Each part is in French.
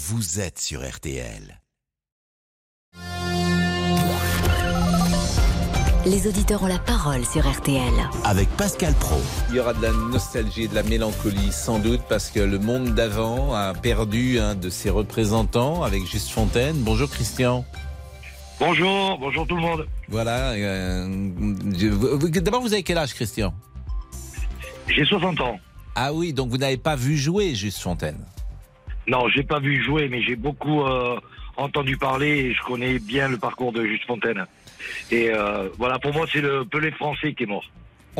vous êtes sur RTL. Les auditeurs ont la parole sur RTL. Avec Pascal Pro. Il y aura de la nostalgie et de la mélancolie, sans doute, parce que le monde d'avant a perdu un de ses représentants avec Juste Fontaine. Bonjour Christian. Bonjour, bonjour tout le monde. Voilà. euh, je- D'abord, vous avez quel âge, Christian? J'ai 60 ans. Ah oui, donc vous n'avez pas vu jouer Juste Fontaine. Non, j'ai pas vu jouer, mais j'ai beaucoup euh, entendu parler et je connais bien le parcours de Juste Fontaine. Et euh, voilà, pour moi, c'est le Pelé français qui est mort.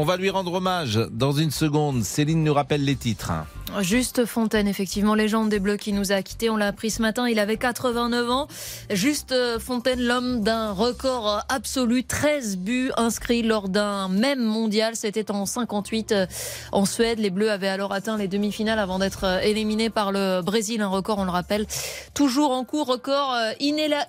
On va lui rendre hommage dans une seconde. Céline nous rappelle les titres. Juste Fontaine, effectivement, légende des Bleus qui nous a quittés. On l'a appris ce matin, il avait 89 ans. Juste Fontaine, l'homme d'un record absolu, 13 buts inscrits lors d'un même mondial. C'était en 58 euh, en Suède. Les Bleus avaient alors atteint les demi-finales avant d'être euh, éliminés par le Brésil. Un record, on le rappelle, toujours en cours, record euh,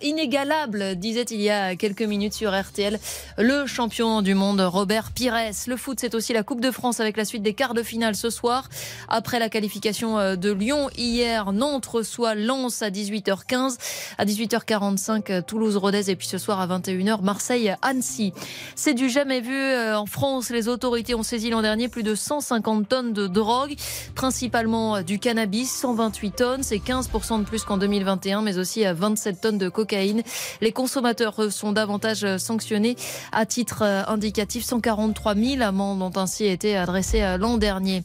inégalable, disait il y a quelques minutes sur RTL le champion du monde Robert Pires. Le foot, c'est aussi la Coupe de France avec la suite des quarts de finale ce soir. Après la qualification euh, de Lyon hier, Nantes reçoit Lens à 18h15, à 18h45 euh, Toulouse-Rodez et puis ce soir à 21h Marseille-Annecy. C'est du jamais vu euh, en France. Les autorités ont saisi l'an dernier plus de 150 tonnes de drogue, principalement du cannabis, 128 tonnes, c'est 15% de plus qu'en 2021, mais aussi à 27 tonnes de cocaïne. Les consommateurs sont davantage sanctionnés à titre indicatif. 143 000 amendes ont ainsi été adressées euh, l'an dernier.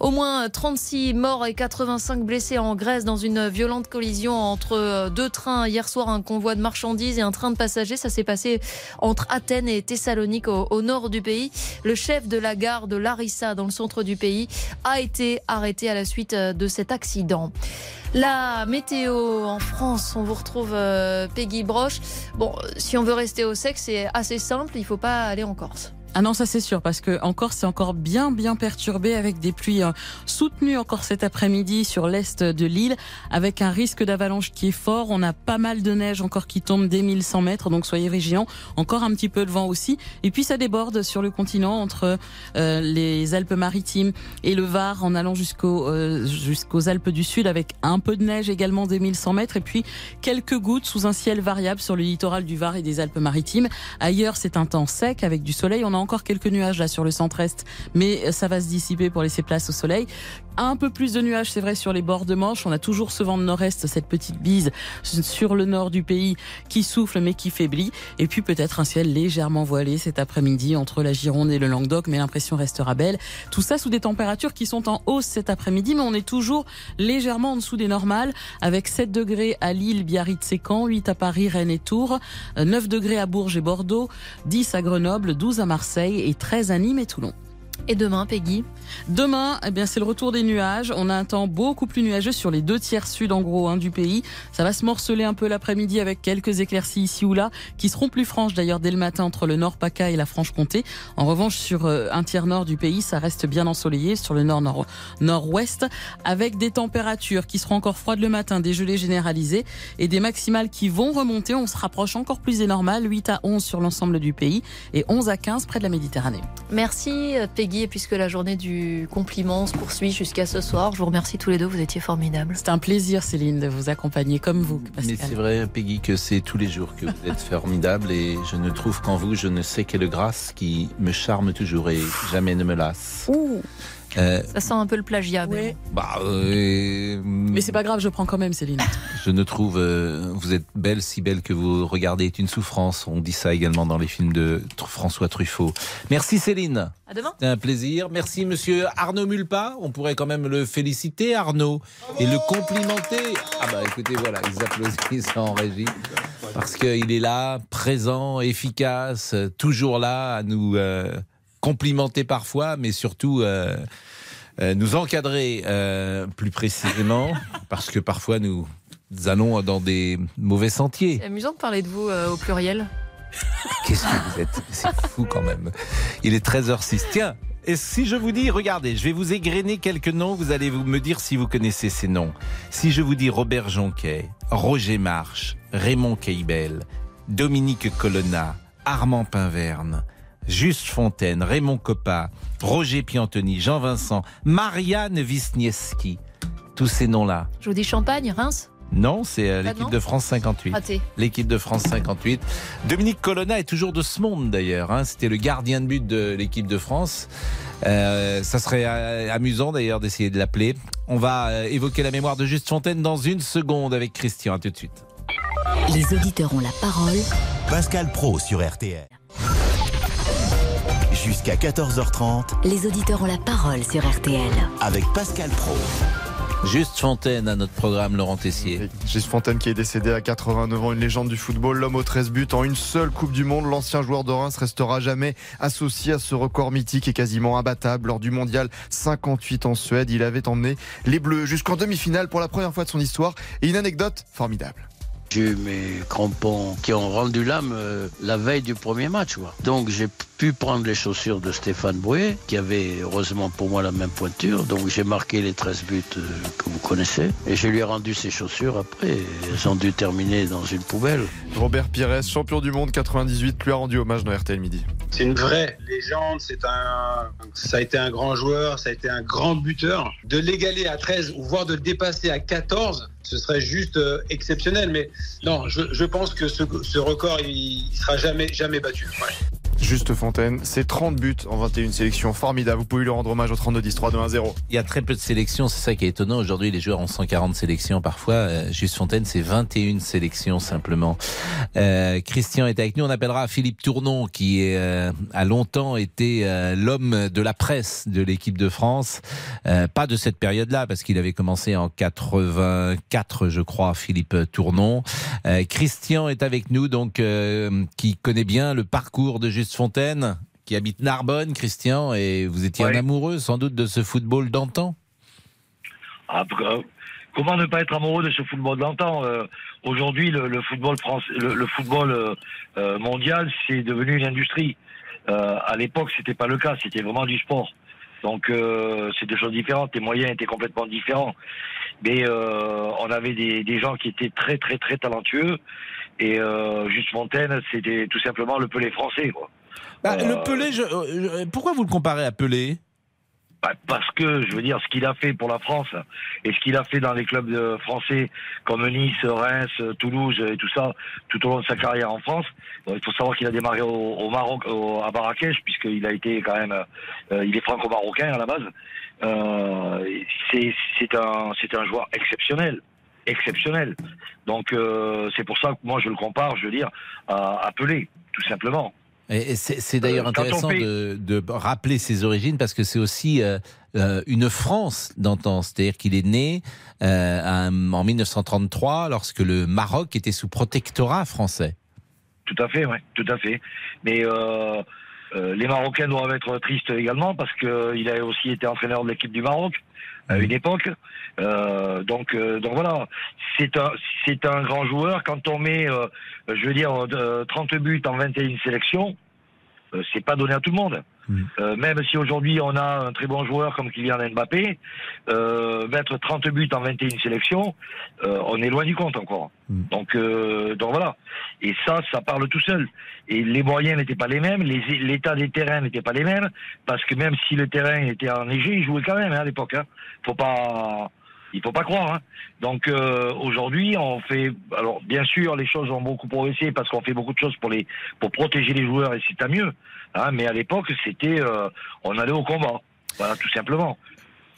Au moins 36 morts et 85 blessés en Grèce dans une violente collision entre euh, deux trains hier soir, un convoi de marchandises et un train de passagers. Ça s'est passé entre Athènes et Thessalonique au, nord du pays. Le chef de la gare de Larissa dans le centre du pays a été arrêté à la suite euh, de cet accident. La météo en France, on vous retrouve Peggy Broche. Bon, si on veut rester au sec, c'est assez simple, il faut pas aller en Corse. Ah non, ça c'est sûr, parce que encore c'est encore bien bien perturbé avec des pluies euh, soutenues encore cet après-midi sur l'est de l'île, avec un risque d'avalanche qui est fort. On a pas mal de neige encore qui tombe dès 1100 mètres, donc soyez vigilants. Encore un petit peu de vent aussi. Et puis ça déborde sur le continent entre euh, les Alpes-Maritimes et le Var en allant jusqu'au euh, jusqu'aux Alpes du Sud avec un peu de neige également dès 1100 mètres et puis quelques gouttes sous un ciel variable sur le littoral du Var et des Alpes-Maritimes. Ailleurs, c'est un temps sec avec du soleil. Encore quelques nuages là sur le centre-est, mais ça va se dissiper pour laisser place au soleil. Un peu plus de nuages, c'est vrai, sur les bords de Manche. On a toujours ce vent de nord-est, cette petite bise sur le nord du pays qui souffle mais qui faiblit. Et puis peut-être un ciel légèrement voilé cet après-midi entre la Gironde et le Languedoc, mais l'impression restera belle. Tout ça sous des températures qui sont en hausse cet après-midi, mais on est toujours légèrement en dessous des normales, avec 7 degrés à Lille, Biarritz et Caen, 8 à Paris, Rennes et Tours, 9 degrés à Bourges et Bordeaux, 10 à Grenoble, 12 à Marseille et 13 à Nîmes et Toulon. Et demain, Peggy Demain, eh bien, c'est le retour des nuages. On a un temps beaucoup plus nuageux sur les deux tiers sud, en gros, hein, du pays. Ça va se morceler un peu l'après-midi avec quelques éclaircies ici ou là, qui seront plus franches d'ailleurs dès le matin entre le nord PACA et la Franche-Comté. En revanche, sur euh, un tiers nord du pays, ça reste bien ensoleillé, sur le nord nord nord-ouest, avec des températures qui seront encore froides le matin, des gelées généralisées et des maximales qui vont remonter. On se rapproche encore plus des normales, 8 à 11 sur l'ensemble du pays et 11 à 15 près de la Méditerranée. Merci Peggy, et puisque la journée du compliment se poursuit jusqu'à ce soir, je vous remercie tous les deux, vous étiez formidables. C'est un plaisir Céline de vous accompagner comme vous. Pascal. Mais c'est vrai, Peggy, que c'est tous les jours que vous êtes formidable et je ne trouve qu'en vous, je ne sais quelle grâce qui me charme toujours et jamais ne me lasse. Ouh. Euh, Ça sent un peu le plagiat. mais Ouais. bah, euh, Mais c'est pas grave, je prends quand même Céline. Je ne trouve, euh, vous êtes belle, si belle que vous regardez est une souffrance. On dit ça également dans les films de François Truffaut. Merci Céline. À demain. C'était un plaisir. Merci Monsieur Arnaud Mulpa. On pourrait quand même le féliciter, Arnaud, et le complimenter. Ah bah écoutez, voilà, ils applaudissent en régie parce qu'il est là, présent, efficace, toujours là à nous euh, complimenter parfois, mais surtout. euh, euh, nous encadrer euh, plus précisément, parce que parfois nous allons dans des mauvais sentiers. C'est amusant de parler de vous euh, au pluriel. Qu'est-ce que vous êtes? C'est fou quand même. Il est 13h06. Tiens, et si je vous dis, regardez, je vais vous égrener quelques noms, vous allez vous me dire si vous connaissez ces noms. Si je vous dis Robert Jonquet, Roger March, Raymond Keibel, Dominique Colonna, Armand Pinverne, Juste Fontaine, Raymond Coppa, Roger Piantoni, Jean-Vincent, Marianne Wisniewski, tous ces noms-là. Je vous dis Champagne, Reims? Non, c'est euh, Ah, l'équipe de France 58. Raté. L'équipe de France 58. Dominique Colonna est toujours de ce monde d'ailleurs. hein. C'était le gardien de but de l'équipe de France. Euh, ça serait euh, amusant d'ailleurs d'essayer de l'appeler. On va euh, évoquer la mémoire de Juste Fontaine dans une seconde avec Christian. À tout de suite. Les auditeurs ont la parole. Pascal Pro sur RTL. Jusqu'à 14h30 Les auditeurs ont la parole sur RTL. avec Pascal Pro. Juste Fontaine à notre programme Laurent Tessier. Gilles Fontaine qui est décédé à 89 ans, une légende du football, l'homme aux 13 buts en une seule Coupe du Monde. L'ancien joueur de Reims restera jamais associé à ce record mythique et quasiment imbattable. Lors du mondial 58 en Suède, il avait emmené les Bleus jusqu'en demi-finale pour la première fois de son histoire. Et une anecdote formidable. J'ai eu mes crampons qui ont rendu l'âme euh, la veille du premier match. Quoi. Donc j'ai pu prendre les chaussures de Stéphane Bouet, qui avait heureusement pour moi la même pointure. Donc j'ai marqué les 13 buts euh, que vous connaissez. Et je lui ai rendu ses chaussures après. Elles ont dû terminer dans une poubelle. Robert Pires, champion du monde 98, lui a rendu hommage dans RTL Midi. C'est une vraie légende, c'est un, ça a été un grand joueur, ça a été un grand buteur. De l'égaler à 13 ou voire de le dépasser à 14, ce serait juste euh, exceptionnel. Mais non, je, je pense que ce, ce record, il, sera jamais, jamais battu. Ouais. Juste Fontaine, c'est 30 buts en 21 sélections. Formidable. Vous pouvez lui rendre hommage au 32 10 3 2 1 0. Il y a très peu de sélections, c'est ça qui est étonnant. Aujourd'hui, les joueurs ont 140 sélections parfois. Euh, Juste Fontaine, c'est 21 sélections simplement. Euh, Christian est avec nous. On appellera Philippe Tournon, qui est, euh, a longtemps été euh, l'homme de la presse de l'équipe de France. Euh, pas de cette période-là, parce qu'il avait commencé en 84, je crois, Philippe Tournon. Euh, Christian est avec nous, donc euh, qui connaît bien le parcours de Juste Fontaine, qui habite Narbonne, Christian, et vous étiez un amoureux sans doute de ce football d'antan? Ah, euh, comment ne pas être amoureux de ce football d'antan? Euh, Aujourd'hui, le, le football français, le, le football mondial, c'est devenu une industrie. À l'époque, c'était pas le cas. C'était vraiment du sport. Donc, euh, c'est deux choses différentes. Les moyens étaient complètement différents. Mais euh, on avait des, des gens qui étaient très, très, très talentueux. Et euh, Juste Fontaine, c'était tout simplement le Pelé français. Quoi. Bah, Euh, Le Pelé, je- euh, je- pourquoi vous le comparez à Pelé? Bah, parce que, je veux dire, ce qu'il a fait pour la France et ce qu'il a fait dans les clubs de français comme Nice, Reims, Toulouse et tout ça, tout au long de sa carrière en France, euh, il faut savoir qu'il a démarré au, Maroc, au- à Marrakech, puisqu'il a été quand même, euh, il est franco-marocain à la base. Euh, c'est un, un joueur exceptionnel. Exceptionnel. Donc, euh, c'est pour ça que moi, je le compare, je veux dire, à, à Pelé, tout simplement. Et c'est d'ailleurs Euh, on intéressant fait- de, de rappeler ses origines parce que c'est aussi euh, euh, une France d'antan. C'est-à-dire qu'il est né euh, en 1933 lorsque le Maroc était sous protectorat français. Tout à fait, ouais, tout à fait. Mais euh, euh, les Marocains doivent être tristes également parce qu'il a aussi été entraîneur de l'équipe du Maroc à une époque. Euh, donc, euh, donc voilà, c'est un, c'est un grand joueur. Quand on met, euh, je veux dire, euh, 30 buts en 21 sélections, euh, c'est pas donné à tout le monde. Mhm. Euh, même si aujourd'hui on a un très bon joueur comme Kylian Mbappé, euh, mettre 30 buts en 21 sélections, euh, on est loin du compte encore. Mhm. Donc, euh, donc voilà. Et ça, ça parle tout seul. Et les moyens n'étaient pas les mêmes, les- l'état des terrains n'était pas les mêmes, parce que même si le terrain était enneigé, ils jouaient quand même hein, à l'époque. Hein. Faut pas, il faut pas croire. Hein. Donc euh, aujourd'hui, on fait. Alors bien sûr, les choses ont beaucoup progressé parce qu'on fait beaucoup de choses pour les pour protéger les joueurs et c'est à mieux. Hein. Mais à l'époque, c'était, euh, on allait au combat. Voilà, tout simplement.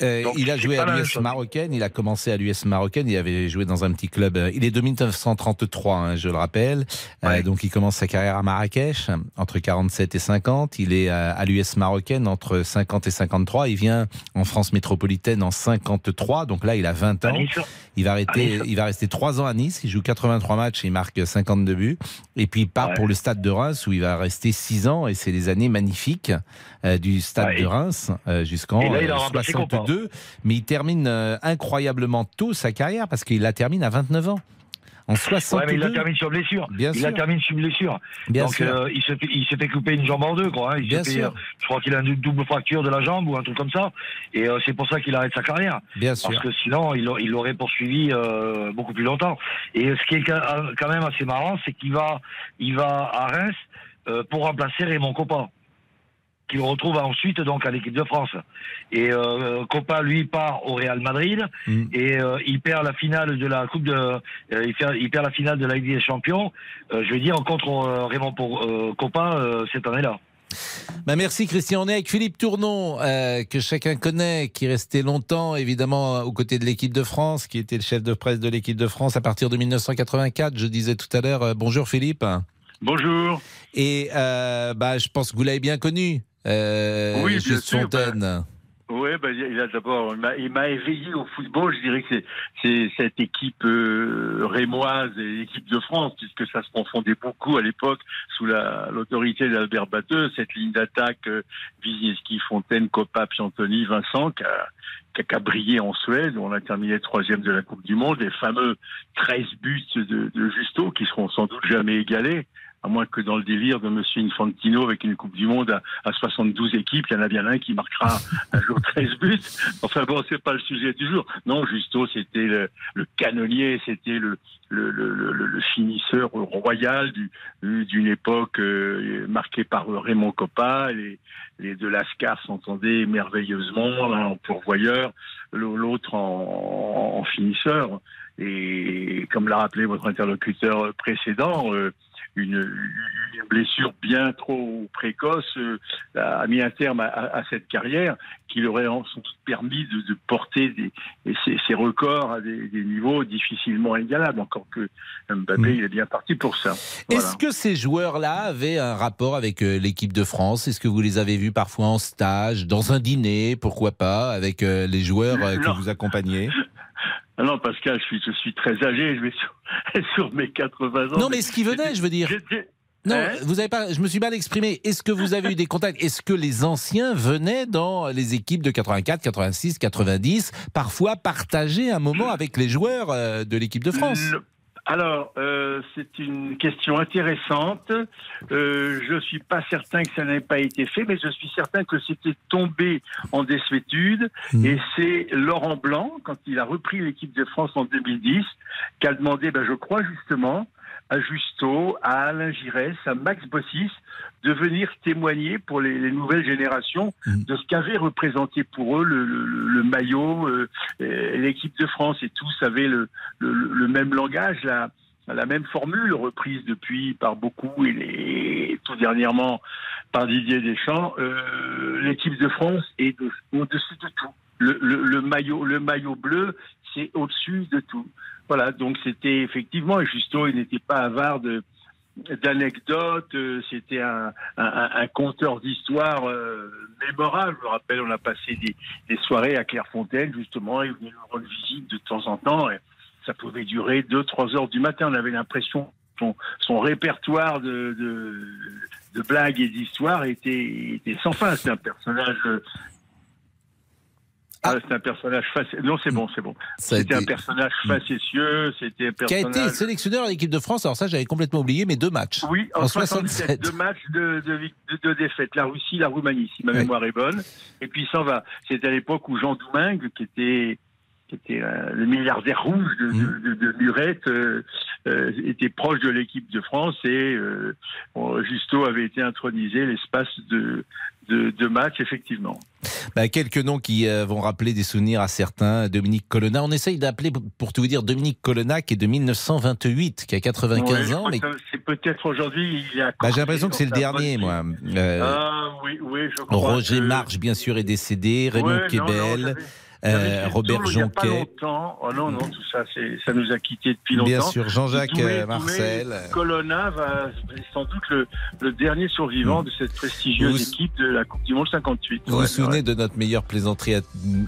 Euh, il a joué à l'US marocaine, il a commencé à l'US marocaine, il avait joué dans un petit club. Euh, il est de 1933, hein, je le rappelle. Euh, donc il commence sa carrière à Marrakech entre 47 et 50. Il est à, l'US marocaine entre 50 et 53. Il vient en France métropolitaine en 53. Donc là, il a 20 ans. Il va, arrêter, il va rester 3 ans à Nice. Il joue 83 matchs, il marque 52 buts. Et puis il part pour le stade de Reims où il va rester 6 ans. Et c'est les années magnifiques du stade de Reims jusqu'en 62 mais il termine euh, incroyablement tôt sa carrière parce qu'il la termine à 29 ans. En 62. Il la termine sur blessure. Bien il la termine sur blessure. Bien Donc, euh, il, se fait, couper une jambe en deux, quoi. Hein. Bien sûr. Euh, je crois qu'il a une double fracture de la jambe ou un truc comme ça. Et c'est pour ça qu'il arrête sa carrière. Bien Parce que sinon, il, il aurait poursuivi beaucoup plus longtemps. Et ce qui est quand même assez marrant, c'est qu'il va, il va à Reims pour remplacer Raymond Coppa qu'il retrouve ensuite donc à l'équipe de France. Et euh, Copa lui part au Real Madrid Mm. et euh, il perd la finale de la Coupe de euh, il, perd, il perd la finale de la Ligue des Champions. euh, je veux dire contre euh, Raymond pour, euh, Copa euh, cette année-là. Bah, merci Christian. On est avec Philippe Tournon, euh, que chacun connaît, qui restait longtemps évidemment aux côtés de l'équipe de France, qui était le chef de presse de l'équipe de France à partir de 1984. Je disais tout à l'heure, euh, bonjour Philippe. Bonjour. Et euh, bah, je pense que vous l'avez bien connu, euh, Oui, bien sûr, Fontaine. Oui, ben, il a d'abord, il m'a- il m'a éveillé au football. Je dirais que c'est- cette équipe euh, rémoise et l'équipe de France, puisque ça se confondait beaucoup à l'époque sous la- l'autorité d'Albert Batteux, cette ligne d'attaque euh, Wisniewski, Fontaine, Copa, Piantoni, Vincent, qui a, qui a- qui a brillé en Suède. On a terminé troisième de la Coupe du Monde. Les fameux 13 buts de, de Justo, qui seront sans doute jamais égalés. À moins que dans le délire de Monsieur Infantino avec une Coupe du Monde à, à 72 équipes, il y en a bien un qui marquera un jour 13 buts. Enfin bon, c'est pas le sujet du jour. Non, Justo, c'était le, le canonnier, c'était le, le, le, le, le finisseur royal du- d'une époque euh, marquée par Raymond Coppa. Les, les deux Lascar s'entendaient merveilleusement, l'un en pourvoyeur, l'autre en, en finisseur. Et comme l'a rappelé votre interlocuteur précédent, euh, une, une blessure bien trop précoce euh, a mis un terme à, à- à cette carrière qui lui aurait sans doute permis de, de porter des, ses records à des, des niveaux difficilement égalables. Encore que Mbappé, Mm. il est bien parti pour ça. Voilà. Est-ce que ces joueurs-là avaient un rapport avec euh, l'équipe de France? Est-ce que vous les avez vus parfois en stage, dans un dîner, pourquoi pas, avec euh, les joueurs que Non. vous accompagnez non, Pascal, je suis, je suis très âgé, je vais sur, sur mes 80 ans. Non, mais ce qui venait, je veux dire. Non, Hein vous avez pas. Je me suis mal exprimé. Est-ce que vous avez eu des contacts? Est-ce que les anciens venaient dans les équipes de 84, 86, 90, parfois partager un moment avec les joueurs euh, de l'équipe de France? Alors, euh, c'est une question intéressante. Euh, je suis pas certain que ça n'ait pas été fait, mais je suis certain que c'était tombé en désuétude. Mhm. Et c'est Laurent Blanc, quand il a repris l'équipe de France en 2010, qui a demandé, ben, je crois justement, à Justo, à Alain Giresse, à Max Bossis, de venir témoigner pour les, les nouvelles générations Mhm. de ce qu'avait représenté pour eux le, le- le maillot, euh, l'équipe de France. Et tous avaient le, même langage, la, la même formule reprise depuis par beaucoup et les, tout dernièrement par Didier Deschamps. Euh, l'équipe de France est de- au-dessus de tout. Le maillot, le maillot bleu, c'est au-dessus de tout. Voilà, donc c'était effectivement, et Justo, il n'était pas avare de d'anecdotes, euh, c'était un, conteur d'histoires euh, mémorable. Je me rappelle, on a passé des, soirées à Clairefontaine, justement, il venait nous rendre visite de temps en temps, et ça pouvait durer 2-3 heures du matin. On avait l'impression son, son répertoire de, blagues et d'histoires était, était sans fin. C'est un personnage... Ah. c'est un personnage facétieux. Non, c'est bon, c'est bon. C'était un personnage facétieux, c'était un Qui a personnage... été sélectionneur à l'équipe de France Alors ça, j'avais complètement oublié, mais deux matchs. Oui, en, En 67, 67. deux matchs de, de, de, de défaite. La Russie, la Roumanie, si ma mémoire est bonne. Et puis il s'en va. C'était à l'époque où Jean Doumingue, qui était, qui était euh, le milliardaire rouge de, Mmh. de, de, de Lurette, euh, euh, était proche de l'équipe de France et bon, Justo avait été intronisé l'espace de, de, match, effectivement. Bah, quelques noms qui vont rappeler des souvenirs à certains. Dominique Colonna. On essaye d'appeler, pour tout vous dire, Dominique Colonna, qui est de 1928, qui a 95 Ouais, je ans. Mais C'est peut-être aujourd'hui, il y a. bah, j'ai l'impression que c'est le dernier, moi. Ah oui, oui, je crois. Roger que- Marche, bien sûr, est décédé. Raymond Ouais, non, non, euh, Robert tour Il n'y a pas Jonquet. longtemps. Oh non, non, tout ça, ça nous a quittés depuis longtemps. Bien sûr, Jean-Jacques euh, Marcel. Colonna va sans doute le, le dernier survivant de cette prestigieuse Vous- équipe de la Coupe du Monde 58. Vous Ouais, vous souvenez ouais. de notre meilleure plaisanterie à,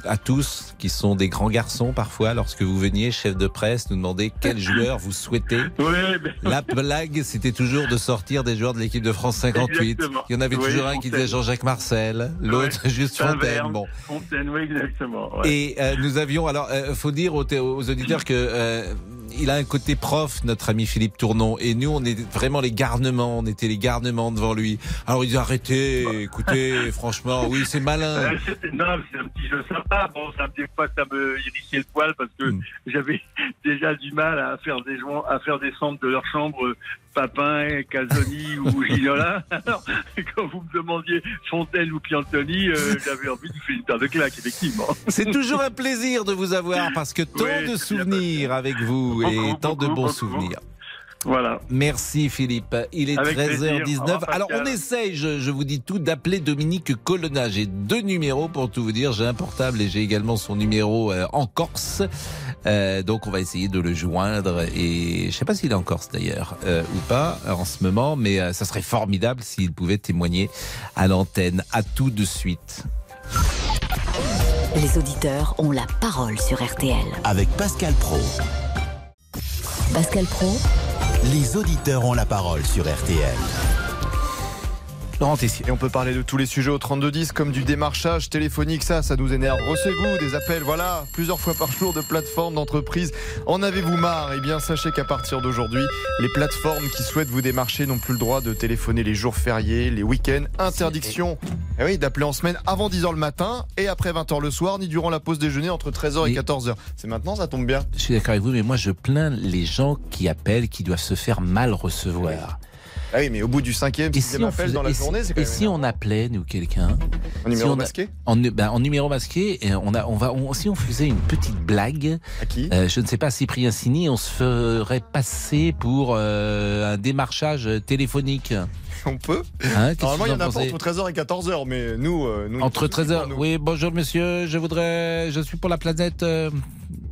à tous, qui sont des grands garçons parfois, lorsque vous veniez, chef de presse, nous demander quel joueur vous souhaitez Ouais, ben, La blague, c'était toujours de sortir des joueurs de l'équipe de France 58. Exactement. Il y en avait toujours un qui disait Jean-Jacques Marcel, l'autre juste Fontaine. Bon. Fontaine, oui, exactement. Et euh, nous avions, alors, euh, faut dire aux, aux auditeurs que euh, il a un côté prof, notre ami Philippe Tournon. Et nous, on est vraiment les garnements. On était les garnements devant lui. Alors il dit arrêtez, écoutez, franchement, oui, c'est malin. Euh, c'est- non, c'est un petit jeu sympa. Bon, ça des fois, ça me irrissait le poil parce que Mm. j'avais déjà du mal à faire des joints, à faire descendre de leur chambre Papin, Casoni ou Gignola. Alors, quand vous me demandiez Fontaine ou Piantoni, euh, j'avais envie de faire une paire de claques, effectivement. C'est toujours un plaisir de vous avoir parce que tant Oui, de souvenirs avec vous et Beaucoup, tant de bons beaucoup. souvenirs. Voilà. Merci Philippe. Il est Avec plaisir. Au 13h19. revoir, Alors on essaye, je, je vous dis tout, d'appeler Dominique Colonna. J'ai deux numéros pour tout vous dire. J'ai un portable et j'ai également son numéro euh, en Corse. Euh, donc on va essayer de le joindre. Et je sais pas s'il est en Corse d'ailleurs euh, ou pas en ce moment, mais euh, ça serait formidable s'il pouvait témoigner à l'antenne. À tout de suite. Les auditeurs ont la parole sur RTL. Avec Pascal Pro. Pascal Pro, Les auditeurs ont la parole sur RTL. Laurent Tessier. Et on peut parler de tous les sujets au 3210 comme du démarchage téléphonique, ça, ça nous énerve. Recevez-vous des appels, voilà, plusieurs fois par jour de plateformes, d'entreprises. En avez-vous marre? Eh bien, sachez qu'à partir d'aujourd'hui, les plateformes qui souhaitent vous démarcher n'ont plus le droit de téléphoner les jours fériés, les week-ends. Interdiction, eh oui, d'appeler en semaine avant 10h le matin et après 20h le soir, ni durant la pause déjeuner entre 13h et Mais- 14h. C'est maintenant, ça tombe bien. Je suis d'accord avec vous, mais moi je plains les gens qui appellent, qui doivent se faire mal recevoir. Ah oui, mais au bout du cinquième, Et sixième si on appel faisait- dans la et journée, c'est quand et même si on appelait nous quelqu'un un numéro si on a- masqué en, ben, en numéro masqué, et on a, on va, on- si on faisait une petite blague, À qui euh, je ne sais pas, Cyprien Sini, on se ferait passer pour euh, un démarchage téléphonique. On peut Hein, Normalement, il y en a en pas entre 13h et 14h, mais nous. euh, nous Entre il faut 13h. pour nous. Oui, bonjour monsieur, je voudrais, je suis pour la planète,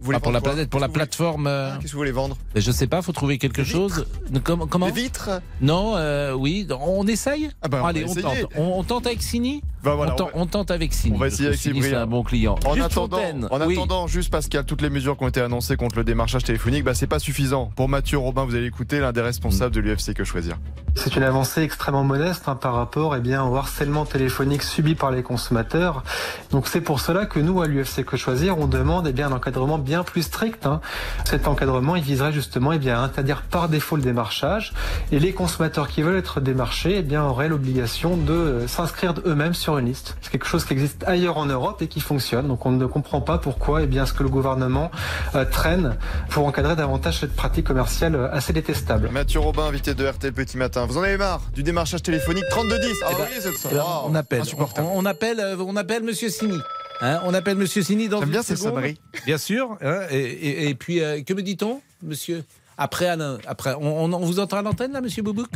Vous pas pour la planète, pour la plateforme. euh, Qu'est-ce que vous voulez vendre je sais pas, faut trouver quelque chose. Comment, comment Des vitres Non, euh, oui, on essaye. Ah bah, on Allez, on tente. On, on tente avec Sini. Bah voilà, on, on tente, va- on tente avec Sini. on va essayer avec Sini, c'est un bon client. En Juste attendant, en oui. attendant, juste Pascal, toutes les mesures qui ont été annoncées contre le démarchage téléphonique, bah, c'est pas suffisant. Pour Mathieu Robin, vous allez écouter l'un des responsables de l'UFC Que Choisir. C'est une avancée extrêmement modeste hein, par rapport eh bien, au harcèlement téléphonique subi par les consommateurs. Donc c'est pour cela que nous, à l'UFC Que Choisir, on demande eh bien, un encadrement bien plus strict. hein. Cet encadrement, il viserait justement eh bien, à interdire par défaut le démarchage. Et les consommateurs qui veulent être démarchés eh bien, auraient l'obligation de euh, s'inscrire eux-mêmes sur une liste. C'est quelque chose qui existe ailleurs en Europe et qui fonctionne. Donc on ne comprend pas pourquoi eh bien, ce que le gouvernement euh, traîne pour encadrer davantage cette pratique commerciale euh, assez détestable. Mathieu Robin, invité de RTL Petit Matin. Vous en avez marre du démarchage téléphonique 3210 Ah Eh oui, c'est ça. Ah, on appelle. On, appelle. euh, On appelle Monsieur Sini. Hein, on appelle Monsieur Sini dans J'aime une bien ces seconde. sonneries. Bien sûr. hein, et, et- et puis, euh, que me dit-on, Monsieur? Après Alain. Après, on, on- on vous entend à l'antenne là, Monsieur Boubouk?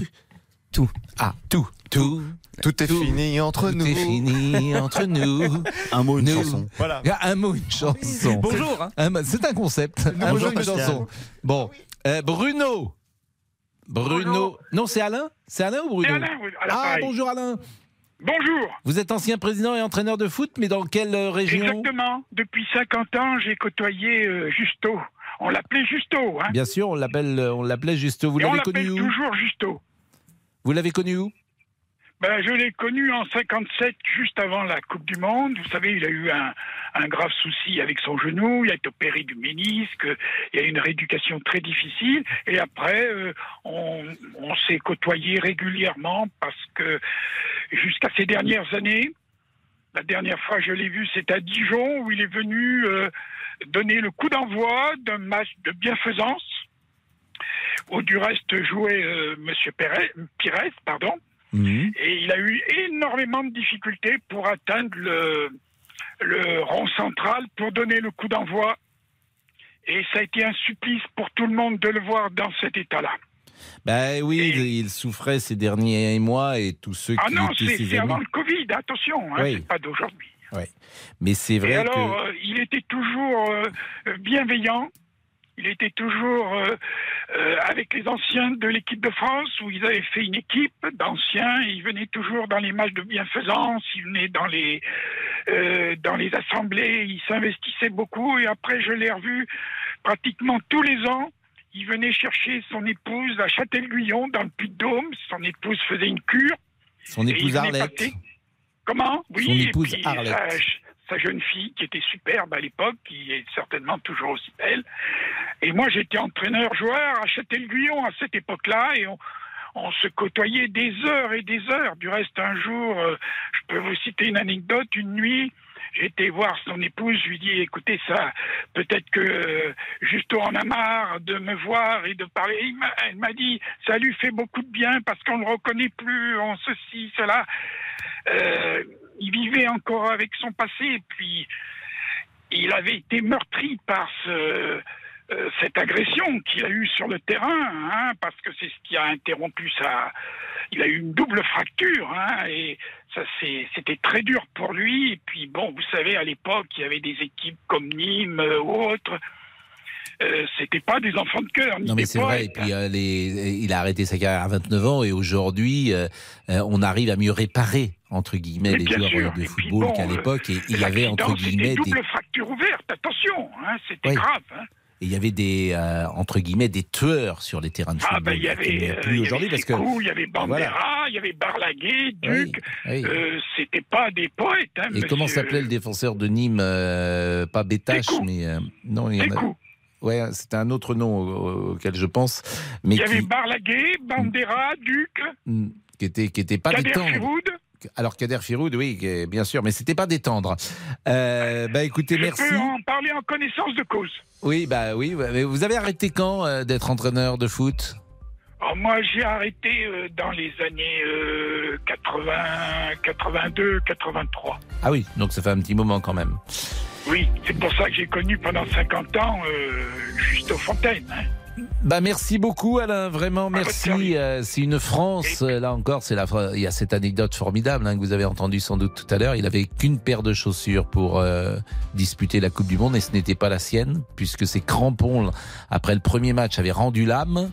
Tout. Ah, tout, tout. Tout est Tout. fini entre Tout nous. est fini entre nous. Un mot, une Nous. chanson. Voilà. Il y a un mot, une chanson. Bonjour. hein. C'est un concept. Un Bonjour, mot, une chanson. Bon, Euh, Bruno. Bruno. Non, c'est Alain C'est Alain ou Bruno? C'est Alain, Ah, bonjour Alain. Bonjour. Vous êtes ancien président et entraîneur de foot, mais dans quelle euh, région? Exactement. Depuis 50 ans, j'ai côtoyé euh, Justo. On l'appelait Justo. Hein. Bien sûr, on l'appelle, on l'appelait Justo. Vous l'avez connu l'appelle où? toujours Justo. Vous l'avez connu où? Ben, je l'ai connu en 57, juste avant la Coupe du Monde. Vous savez, il a eu un, grave souci avec son genou, il a été opéré du ménisque, il y a eu une rééducation très difficile. Et après, euh, on, s'est côtoyé régulièrement parce que jusqu'à ces dernières années, la dernière fois je l'ai vu, c'était à Dijon, où il est venu euh, donner le coup d'envoi d'un match de bienfaisance, où du reste jouait euh, Monsieur Pires, pardon. Et il a eu énormément de difficultés pour atteindre le, le rond central, pour donner le coup d'envoi. Et ça a été un supplice pour tout le monde de le voir dans cet état-là. Ben oui, il, il souffrait ces derniers mois et tous ceux Ah qui non, étaient c'est ses c'est amis. avant le Covid, attention, hein, Oui. c'est pas d'aujourd'hui. Ouais. Mais c'est vrai Et alors, que euh, il était toujours euh, bienveillant. Il était toujours euh, euh, avec les anciens de l'équipe de France où ils avaient fait une équipe d'anciens. Il venait toujours dans les matchs de bienfaisance. Il venait dans les euh, dans les assemblées. Il s'investissait beaucoup. Et après, je l'ai revu pratiquement tous les ans. Il venait chercher son épouse à Châtel-Guyon dans le Puy-de-Dôme. Son épouse faisait une cure. son épouse Arlette. Comment? Oui. Son et épouse puis Arlette. Sa, jeune fille qui était superbe à l'époque, qui est certainement toujours aussi belle. Et moi, j'étais entraîneur-joueur à Châtel-Guyon à cette époque-là, et on, se côtoyait des heures et des heures. Du reste, un jour, euh, je peux vous citer une anecdote, une nuit, été voir son épouse, je lui dis, écoutez ça, peut-être que euh, Justo en a marre de me voir et de parler. Elle m'a dit, ça lui fait beaucoup de bien parce qu'on ne le reconnaît plus, on ceci, cela. Euh, il vivait encore avec son passé, et puis il avait été meurtri par ce, euh, cette agression qu'il a eue sur le terrain, hein, parce que c'est ce qui a interrompu sa. Il a eu une double fracture, hein, et ça c'était très dur pour lui. Et puis bon, vous savez, à l'époque, il y avait des équipes comme Nîmes euh, ou autres. Euh, C'était pas des enfants de cœur. Non mais c'est vrai, et puis euh, les- il a arrêté sa carrière à 29 ans et aujourd'hui euh, euh, on arrive à mieux réparer entre guillemets les joueurs sûr, de football bon, qu'à euh, l'époque et il y avait entre guillemets C'était des, fracture ouverte, attention, hein, c'était Oui. grave. hein. et il y avait des euh, entre guillemets des tueurs sur les terrains de Ah football ben il y avait, a euh, plus y aujourd'hui avait parce que il y avait Bandera, Voilà. il y avait Barlaguet, Duc. oui. Euh, C'était pas des poètes. Hein, et comment monsieur. s'appelait le défenseur de Nîmes euh, pas Bétache mais euh, non il y en a ouais c'était un autre nom au- auquel je pense mais Il y avait qui, Barlaguet, Bandera, Duc, qui était qui était pas Kader détendre Firoud. Alors Kader Firoud oui bien sûr mais c'était pas détendre euh, bah écoutez Je merci peux en parler en connaissance de cause. Oui, bah oui. mais vous avez arrêté quand euh, d'être entraîneur de foot? Alors, moi, j'ai arrêté euh, dans les années euh, 80, 82, 83. Ah oui, donc ça fait un petit moment quand même. Oui, c'est pour ça que j'ai connu pendant 50 ans Justo Fontaine. hein. Bah merci beaucoup Alain, vraiment merci. Euh, c'est une France, là encore, c'est la, il y a cette anecdote formidable hein, que vous avez entendue sans doute tout à l'heure. Il avait qu'une paire de chaussures pour euh, disputer la Coupe du Monde et ce n'était pas la sienne puisque ses crampons après le premier match avaient rendu l'âme.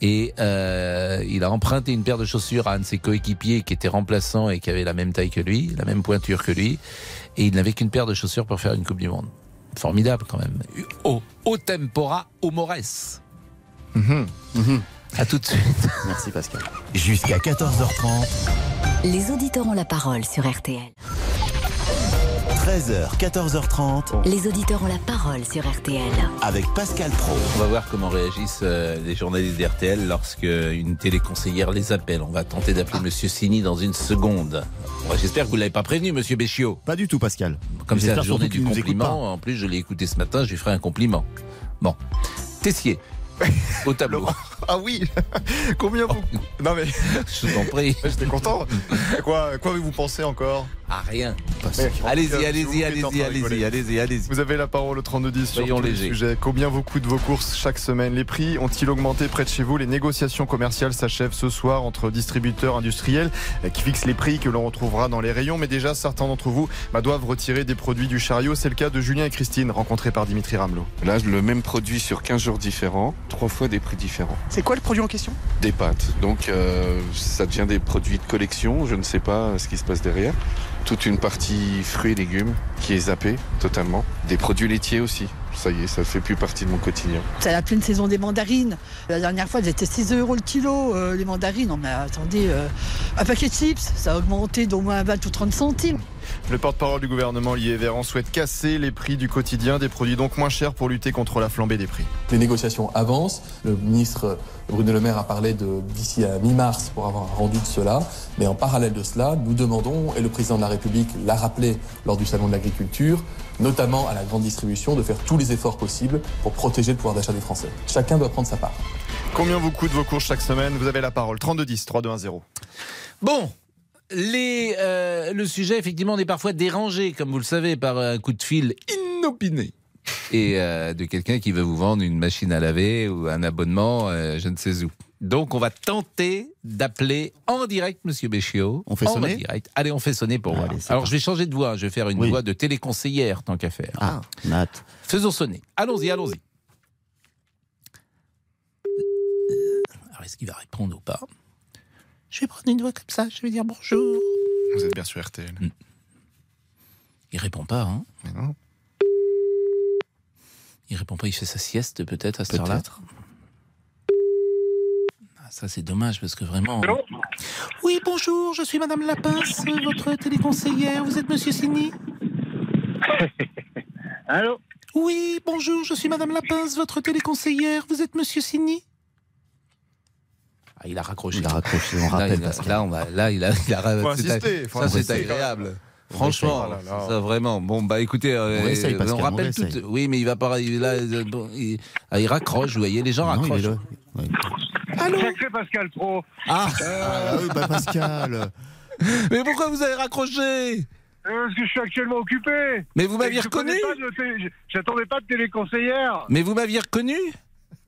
Et euh, il a emprunté une paire de chaussures à un de ses coéquipiers qui était remplaçant et qui avait la même taille que lui, la même pointure que lui. Et il n'avait qu'une paire de chaussures pour faire une Coupe du Monde. Formidable quand même. Au, au tempora, au mores. À tout de suite. Merci Pascal. Jusqu'à 14h30, Les auditeurs ont la parole sur RTL. 13h, 14h30, Les auditeurs ont la parole sur RTL. avec Pascal Pro. On va voir comment réagissent euh, les journalistes d'RTL lorsque une téléconseillère les appelle. On va tenter d'appeler Monsieur Sini dans une seconde. J'espère que vous l'avez pas prévenu, Monsieur Béchiot. Pas du tout Pascal. Comme c'est la journée du compliment, en plus je l'ai écouté ce matin, je lui ferai un compliment. Bon, Tessier, au tableau. Ah oui Combien vous. Non mais. Je vous en prie. J'étais content. Quoi, quoi vous pensez encore? Ah rien. Mais- Allez-y, allez-y, allez-y, allez-y, allez-y, allez-y. Vous avez la parole au 3210 sur légers. sujets. Combien vous coûtent vos courses chaque semaine? Les prix ont-ils augmenté près de chez vous? Les négociations commerciales s'achèvent ce soir entre distributeurs industriels qui fixent les prix que l'on retrouvera dans les rayons. Mais déjà, certains d'entre vous bah, doivent retirer des produits du chariot. C'est le cas de Julien et Christine, rencontrés par Dimitri Ramelot. Là, le même produit sur 15 jours différents, trois fois des prix différents. C'est quoi le produit en question? Des pâtes. Donc, euh, ça devient des produits de collection. Je ne sais pas ce qui se passe derrière. Toute une partie fruits et légumes qui est zappée totalement. Des produits laitiers aussi. Ça y est, ça fait plus partie de mon quotidien. C'est la pleine saison des mandarines. La dernière fois, elles étaient 6 euros le kilo, euh, les mandarines. Non, mais attendez, euh, un paquet de chips, ça a augmenté d'au moins 20 ou 30 centimes. Le porte-parole du gouvernement, Lié Véran, souhaite casser les prix du quotidien, des produits donc moins chers pour lutter contre la flambée des prix. Les négociations avancent. Le ministre Bruno Le Maire a parlé d'ici à mi-mars pour avoir un rendu de cela. Mais en parallèle de cela, nous demandons, et le président de la République l'a rappelé lors du salon de l'agriculture, notamment à la grande distribution, de faire tous les efforts possibles pour protéger le pouvoir d'achat des Français. Chacun doit prendre sa part. Combien vous coûtent vos courses chaque semaine? Vous avez la parole. 3210, 3210. Bon, les, euh, le sujet, effectivement, on est parfois dérangé, comme vous le savez, par un coup de fil inopiné. Et euh, de quelqu'un qui veut vous vendre une machine à laver ou un abonnement, euh, je ne sais où. Donc, on va tenter d'appeler en direct Monsieur Béchiot. On fait en sonner direct. Allez, on fait sonner pour voir. Allez, c'est Alors, je vais changer de voix. Je vais faire une Oui. voix de téléconseillère, tant qu'à faire. Ah, Nat. Faisons sonner. Allons-y, allons-y. Alors, est-ce qu'il va répondre ou pas? Je vais prendre une voix comme ça. Je vais dire bonjour. Vous êtes bien sur RTL. Il répond pas, hein Mais non. Il répond pas, il fait sa sieste peut-être à cette heure-là. Peut-être. Ah, ça c'est dommage parce que vraiment. Oui, bonjour, je suis Madame Lapince, votre téléconseillère. Vous êtes Monsieur Sini Allô Oui, bonjour, je suis Madame Lapince, votre téléconseillère. Vous êtes Monsieur Signy ah, il a raccroché. Il a raccroché, on rappelle. Là, il a, là, on va, là, il a, il a Faut insister, faut ça, c'est agréable. Franchement, essaye, oh là là. ça vraiment. Bon, bah écoutez, euh, On réessaye, Pascal, on on rappelle tout. Oui, mais il va pas. Il, là, euh, il, ah, il raccroche, vous voyez, les gens Non, raccrochent. là. Allô C'est Pascal Pro. Ah, Ah oui, bah Pascal. mais pourquoi vous avez raccroché Euh, Parce que je suis actuellement occupé. Mais vous m'aviez reconnu pas de télé- J'attendais pas de téléconseillère. Mais vous m'aviez reconnu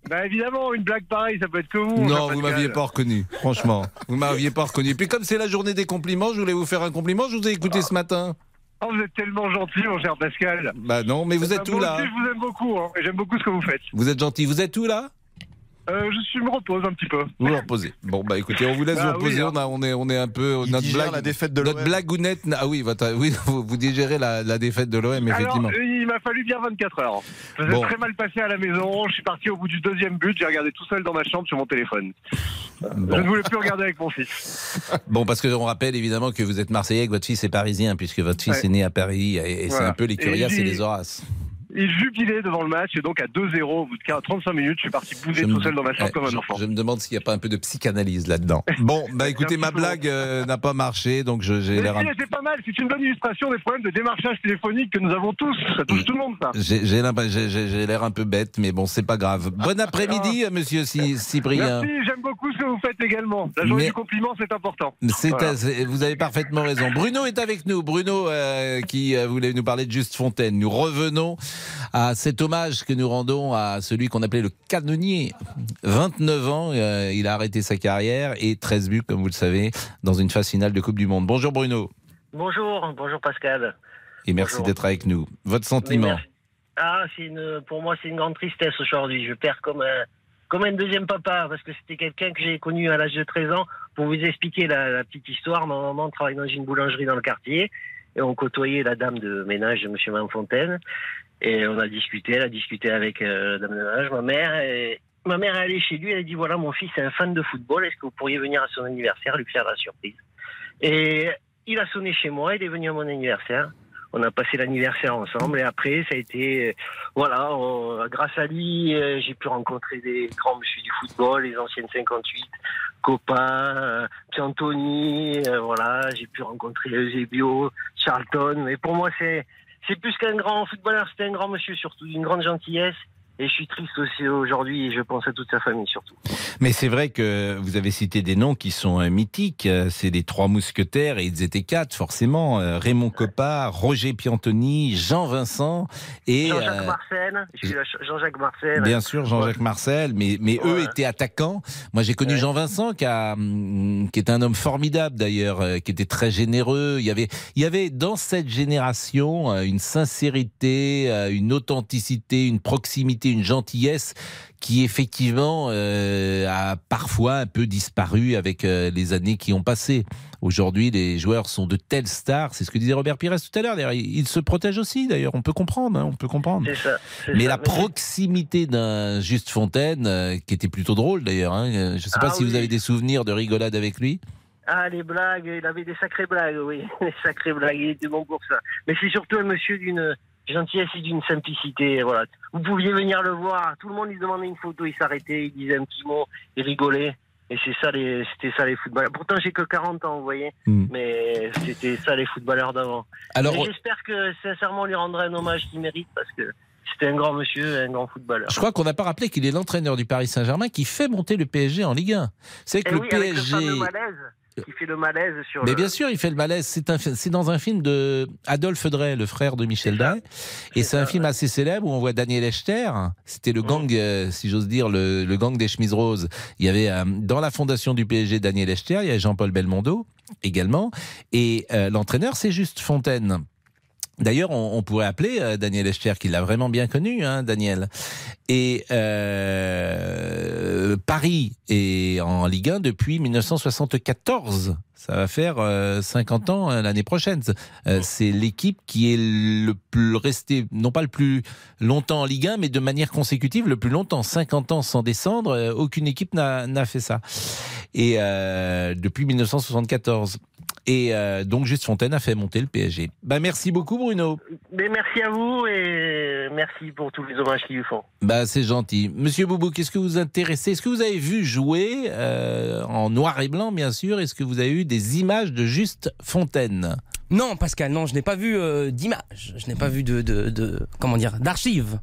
Bah évidemment, une blague pareille, ça peut être que vous. Non, Jean-Pascal. vous m'aviez pas reconnu, franchement. Vous m'aviez pas reconnu. Puis comme c'est la journée des compliments, je voulais vous faire un compliment. Je vous ai écouté ce matin. Oh, vous êtes tellement gentil, mon cher Pascal. Bah non, mais vous êtes où là aussi, je vous aime beaucoup, hein, et j'aime beaucoup ce que vous faites. Vous êtes gentil. Vous êtes où là? Euh, je suis, me repose un petit peu. Vous vous reposez. Bon bah écoutez, on vous laisse Bah vous reposer. oui, hein. on, a- on est, on est un peu Il notre blague, la défaite de notre l'OM. blagounette. Ah oui, votre, oui, vous, vous digérez la, la défaite de l'OM effectivement. Alors, euh, il m'a fallu bien 24 heures. Ça s'est Bon. très mal passé à la maison. Je suis parti au bout du deuxième but. J'ai regardé tout seul dans ma chambre sur mon téléphone. Je ne voulais plus regarder avec mon fils. Bon, parce qu'on rappelle évidemment que vous êtes Marseillais, que votre fils est parisien, puisque votre fils Ouais. est né à Paris, et, et c'est un peu les Et Curias il- et les Horaces. Il jubilait devant le match et donc à 2-0 au bout de 35 minutes, je suis parti bouger Je tout seul dans ma chambre ouais, comme un je, enfant. je me demande s'il n'y a pas un peu de psychanalyse là-dedans. Bon, bah écoutez, ma blague euh, n'a pas marché, donc je- j'ai l'air si, c'est pas mal, c'est une bonne illustration des problèmes de démarchage téléphonique que nous avons tous. Ça touche tout le monde, ça. J'ai l'air un peu bête, mais bon, c'est pas grave. Bon après-midi, euh, monsieur Cy- Cyprien. Merci, j'aime beaucoup ce que vous faites également. La journée Mais- du compliment, c'est important. C'est- Voilà. vous avez parfaitement raison. Bruno est avec nous. Bruno euh, qui euh, voulait nous parler de Juste Fontaine. Nous revenons à cet hommage que nous rendons à celui qu'on appelait le canonnier. 29 ans, euh, il a arrêté sa carrière et 13 buts, comme vous le savez, dans une phase finale de Coupe du Monde. Bonjour Bruno Bonjour, bonjour Pascal. et merci d'être avec nous. Votre sentiment. Ah, une, pour moi, c'est une grande tristesse aujourd'hui. Je perds comme un, comme un deuxième papa parce que c'était quelqu'un que j'ai connu à l'âge de 13 ans. Pour vous expliquer la, la petite histoire, ma maman travaille dans une boulangerie dans le quartier et on côtoyait la dame de ménage de Monsieur Manfontaine et on a discuté, elle a discuté avec euh, dame de ménage, ma mère. Et ma mère est allée chez lui, elle a dit voilà, mon fils est un fan de football, est-ce que vous pourriez venir à son anniversaire lui faire la surprise? Et il a sonné chez moi, il est venu à mon anniversaire. On a passé l'anniversaire ensemble et après ça a été euh, voilà grâce à lui euh, j'ai pu rencontrer des grands monsieur du football les anciennes 58 copains euh, Piantoni voilà j'ai pu rencontrer Eusebio Charlton mais pour moi c'est c'est plus qu'un grand footballeur c'était un grand monsieur surtout d'une grande gentillesse et je suis triste aussi aujourd'hui et je pense à toute sa famille surtout Mais c'est vrai que vous avez cité des noms qui sont euh, mythiques. Euh, C'est les trois mousquetaires et ils étaient quatre forcément. Euh, Raymond Coppa, Roger Piantoni, Jean Vincent et Jean-Jacques euh, Marcel je suis là, Jean-Jacques Marcel Bien sûr, Jean-Jacques Marcel, mais, mais eux étaient attaquants. Moi, j'ai connu Jean Vincent, qui, a, hum, qui est un homme formidable d'ailleurs, qui était très généreux. Il y avait, il y avait dans cette génération une sincérité, une authenticité, une proximité, une gentillesse qui effectivement euh, a parfois un peu disparu avec euh, les années qui ont passé. Aujourd'hui, les joueurs sont de telles stars. C'est ce que disait Robert Pires tout à l'heure. D'ailleurs, il il se protège aussi. D'ailleurs, on peut comprendre. hein, on peut comprendre. ça Mais ça. la proximité d'un Juste Fontaine, euh, qui était plutôt drôle d'ailleurs, hein, je ne sais pas Ah si vous avez des souvenirs de rigolade avec lui. Ah, les blagues, il avait des sacrées blagues, oui. Des sacrées blagues, il était bon pour ça. Mais c'est surtout un monsieur d'une gentillesse et d'une simplicité, voilà. Vous pouviez venir le voir, tout le monde lui demandait une photo, il s'arrêtait, il disait un petit mot, il rigolait. Et c'est ça les, c'était ça les footballeurs. Pourtant, j'ai que 40 ans, vous voyez. Hmm. Mais c'était ça les footballeurs d'avant. Alors- j'espère que, sincèrement, on lui rendra un hommage qu'il mérite parce que c'était un grand monsieur, un grand footballeur. Je crois qu'on n'a pas rappelé qu'il est l'entraîneur du Paris Saint-Germain qui fait monter le PSG en Ligue 1. C'est que Et le oui, avec le PSG. Qui fait le malaise sur Mais le... bien sûr, il fait le malaise. C'est dans un film de Adolphe Drey, le frère de Michel Drey, et c'est un film assez célèbre où on voit Daniel Echter. C'était le gang, euh, si j'ose dire, le, le gang des chemises roses. Il y avait euh, dans la fondation du PSG Daniel Echter, il y avait Jean-Paul Belmondo également, et euh, l'entraîneur c'est Juste Fontaine. D'ailleurs, on, on pourrait appeler Daniel Echter, qui l'a vraiment bien connu, hein, Daniel. Et euh, Paris est en Ligue 1 depuis 1974. Ça va faire euh, 50 ans euh, l'année prochaine. Euh, c'est l'équipe qui est le plus resté, non pas le plus longtemps en Ligue 1, mais de manière consécutive le plus longtemps, 50 ans sans descendre. Euh, aucune équipe n'a n'a fait ça. et euh, depuis 1974. Et euh, donc Juste Fontaine a fait monter le PSG. Bah, merci beaucoup Bruno. Mais merci à vous et merci pour tous les hommages qu'ils lui font. Bah, c'est gentil. Monsieur Boubou, qu'est-ce que vous intéressez? Est-ce que vous avez vu jouer euh, en noir et blanc, bien sûr? Est-ce que vous avez eu des images de Juste Fontaine? Non, Pascal, non, je n'ai pas vu euh, d'image. Je n'ai pas vu de, de, de- comment dire, d'archives.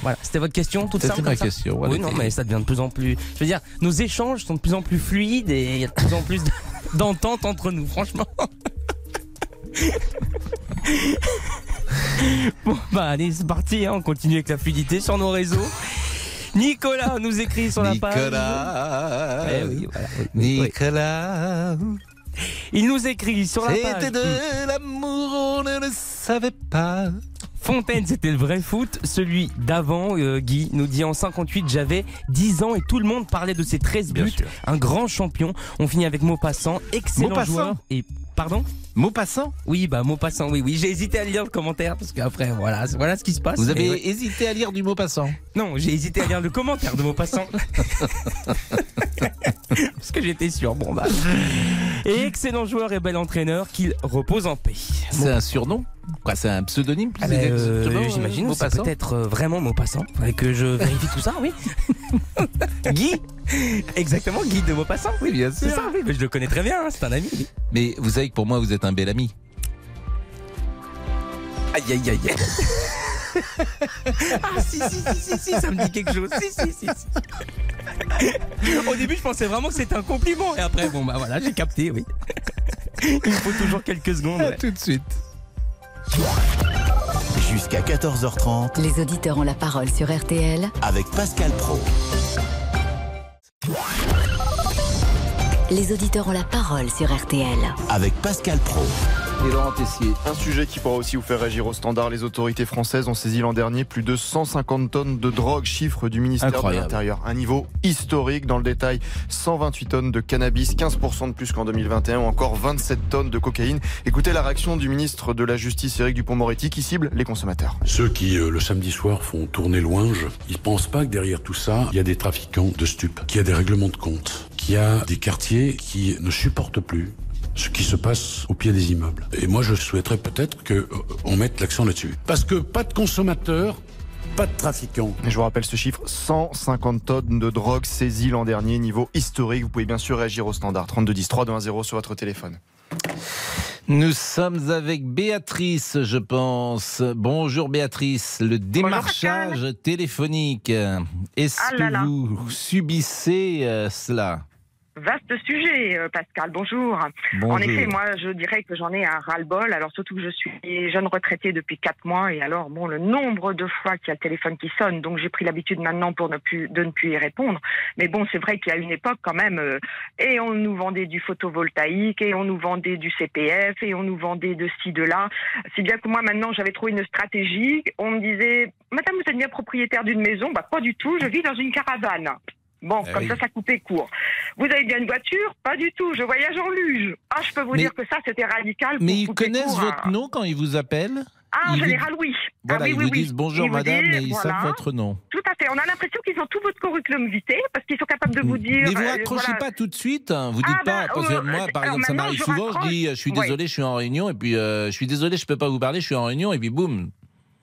Voilà, c'était votre question, toute Hmm. C'était simple. ma ça question, voilà. Oui, non, mais ça devient de plus en plus. Je veux dire, nos échanges sont de plus en plus fluides et il y a de plus en plus de- d'entente entre nous, franchement. bon, bah allez, c'est parti, hein, on continue avec la fluidité sur nos réseaux. Nicolas nous écrit sur la page. Nicolas. Eh oui, voilà. Nicolas. Il nous écrit sur la page. C'était de l'amour, on ne le savait pas. Fontaine, c'était le vrai foot. Celui d'avant, euh, Guy nous dit en 58, j'avais 10 ans et tout le monde parlait de ses 13 buts. Un grand champion. On finit avec Maupassant, excellent Maupassant joueur. Et pardon? Maupassant Oui, bah Maupassant, oui, oui. J'ai hésité à lire le commentaire parce qu'après, voilà, voilà ce qui se passe. Vous avez ouais. hésité à lire du Maupassant Non, j'ai hésité à lire le commentaire de Maupassant. parce que j'étais sûr. Bon bah. Et excellent joueur et bel entraîneur qu'il repose en paix. C'est un surnom Quoi, c'est un pseudonyme plus Ah exactement, euh, J'imagine c'est peut-être euh, vraiment Maupassant. Faudrait que je vérifie tout ça, oui. Guy Exactement, Guy de Maupassant. Oui, bien C'est sûr. ça, oui, mais je le connais très bien, hein, c'est un ami. Mais vous savez que pour moi, vous êtes un bel ami. Aïe, aïe, aïe, aïe. ah, si, si, si, si, si, ça me dit quelque chose. Si, si, si, si. Au début, je pensais vraiment que c'était un compliment. Et après, bon, bah voilà, j'ai capté, oui. Il faut toujours quelques secondes. ouais. Tout de suite. Jusqu'à 14h30 Les auditeurs ont la parole sur RTL avec Pascal Pro. Les auditeurs ont la parole sur RTL. Avec Pascal Pro. Et Laurent Tessier. Un sujet qui pourra aussi vous faire réagir au standard. Les autorités françaises ont saisi l'an dernier plus de 150 tonnes de drogue, chiffre du ministère Incroyable. de l'Intérieur. Un niveau historique dans le détail. 128 tonnes de cannabis, 15% de plus qu'en 2021 ou encore 27 tonnes de cocaïne. Écoutez la réaction du ministre de la Justice, Éric Dupont-Moretti, qui cible les consommateurs. Ceux qui, euh, le samedi soir, font tourner l'ouinge, ils pensent pas que derrière tout ça, il y a des trafiquants de stupes, qu'il y a des règlements de compte, qu'il y a des quartiers qui ne supportent plus ce qui se passe au pied des immeubles. Et moi, je souhaiterais peut-être que euh, on mette l'accent là-dessus. Parce que pas de consommateurs, pas de trafiquants. Et je vous rappelle ce chiffre 150 tonnes de drogue saisies l'an dernier, niveau historique. Vous pouvez bien sûr réagir au standard 3210 3210 sur votre téléphone. Nous sommes avec Béatrice, je pense. Bonjour Béatrice. Le démarchage téléphonique. Est-ce Ah que là. vous subissez euh, cela? Vaste sujet, euh, Pascal. Bonjour. Bonjour. En effet, moi, je dirais que j'en ai un ras-le-bol. Alors surtout que je suis jeune retraitée depuis quatre mois, et alors bon, le nombre de fois qu'il y a le téléphone qui sonne, donc j'ai pris l'habitude maintenant pour ne plus de ne plus y répondre. Mais bon, c'est vrai qu'il y a une époque quand même, euh, et on nous vendait du photovoltaïque, et on nous vendait du CPF, et on nous vendait de ci de là. Si bien que moi maintenant, j'avais trouvé une stratégie. On me disait, Madame, vous êtes bien propriétaire d'une maison Bah pas du tout. Je vis dans une caravane. Bon, Eh comme oui. ça, ça coupait court. Vous avez bien une voiture? Pas du tout. Je voyage en luge. Ah, je peux vous Mais- dire que ça, c'était radical. Mais ils connaissent court votre nom quand ils vous appellent? Ah, en Ils vous- général, oui. Voilà, ah, oui, ils oui, vous oui. disent bonjour Ils madame, disent, mais ils voilà. savent votre nom. Tout à fait. On a l'impression qu'ils ont tout votre curriculum vitae parce qu'ils sont capables de vous dire. Mais vous euh, raccrochez voilà. pas tout de suite. hein. Vous dites Ah, pas bah, parce que euh, moi, par alors exemple, ça m'arrive souvent. Je dis, je suis désolé, je suis en réunion, et puis euh, je suis désolé, je peux pas vous parler, je suis en réunion, et puis boum.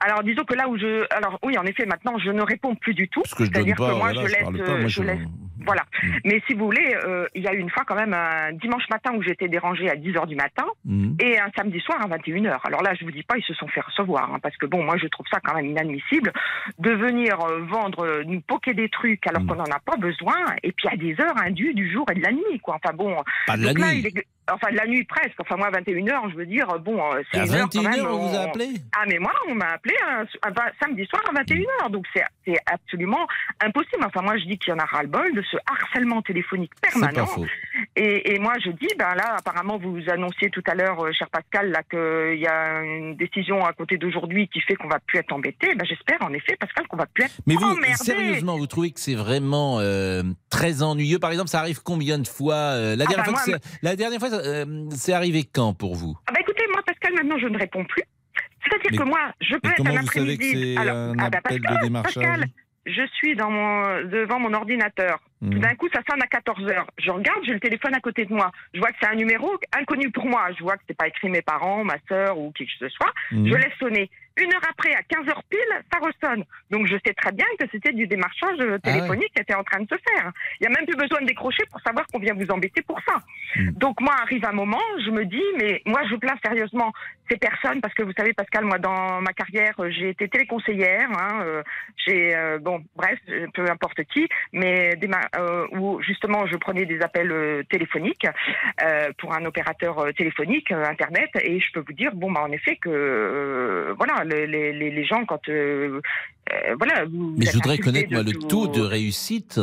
Alors disons que là où je, alors oui, en effet, maintenant je ne réponds plus du tout. Parce que je donne pas, que moi voilà, je je laisse, parle pas, euh, moi, je je- laisse, voilà. Mais si vous voulez, euh, il y a eu une fois quand même un dimanche matin où j'étais dérangée à 10 heures du matin Mhm. et un samedi soir à 21 heures. Alors là, je vous dis pas, ils se sont fait recevoir hein, parce que bon, moi je trouve ça quand même inadmissible de venir euh, vendre, euh, nous poquer des trucs alors qu'on n'en a pas besoin et puis à des heures indues du jour et de la nuit, quoi. Enfin bon. Pas de la là, nuit. est- Enfin, de la nuit presque. Enfin, moi, 21 heures, je veux dire, bon, c'est À une heure quand 21 même. heures, on vous a appelé? Ah, mais moi, on m'a appelé un, samedi soir à 21 heures. Donc, c'est c'est absolument impossible. Enfin, moi, je dis qu'il y en a ras-le-bol de ce harcèlement téléphonique permanent. Et, et moi, je dis, ben là, apparemment, vous annonciez tout à l'heure, euh, cher Pascal, là, qu'il y a une décision à côté d'aujourd'hui qui fait qu'on va plus être embêté. Ben, j'espère, en effet, Pascal, qu'on va plus être Mais vous, emmerdé. sérieusement, vous trouvez que c'est vraiment euh, très ennuyeux? Par exemple, ça arrive combien de fois euh, la, Ah dernière bah fois que moi, c'est- la dernière fois, euh, c'est arrivé quand pour vous? Ah bah écoutez, moi, Pascal, maintenant, je ne réponds plus. C'est-à-dire que moi, je peux être un après-midi. Alors, un ah bah démarchage Pascal, je suis dans mon, devant mon ordinateur. Tout d'un coup, ça sonne à 14 heures. Je regarde, j'ai le téléphone à côté de moi. Je vois que c'est un numéro inconnu pour moi. Je vois que c'est pas écrit mes parents, ma sœur ou qui que ce soit. Mhm. Je laisse sonner. Une heure après, à 15 heures pile, ça ressonne. Donc je sais très bien que c'était du démarchage euh, Ah ouais. téléphonique qui était en train de se faire. Il n'y a même plus besoin de décrocher pour savoir qu'on vient vous embêter pour ça. Mhm. Donc moi, arrive un moment, je me dis, mais moi, je plains sérieusement ces personnes parce que vous savez, Pascal, moi, dans ma carrière, euh, j'ai été téléconseillère. Hein, euh, j'ai, euh, bon, bref, euh, peu importe qui, mais des ma- euh, où justement, je prenais des appels euh, téléphoniques euh, pour un opérateur téléphonique, Internet, et je peux vous dire, bon, bah, en effet, que voilà, les, les, les- gens, quand. voilà, vous Mais je voudrais connaître, moi, le tout- taux de réussite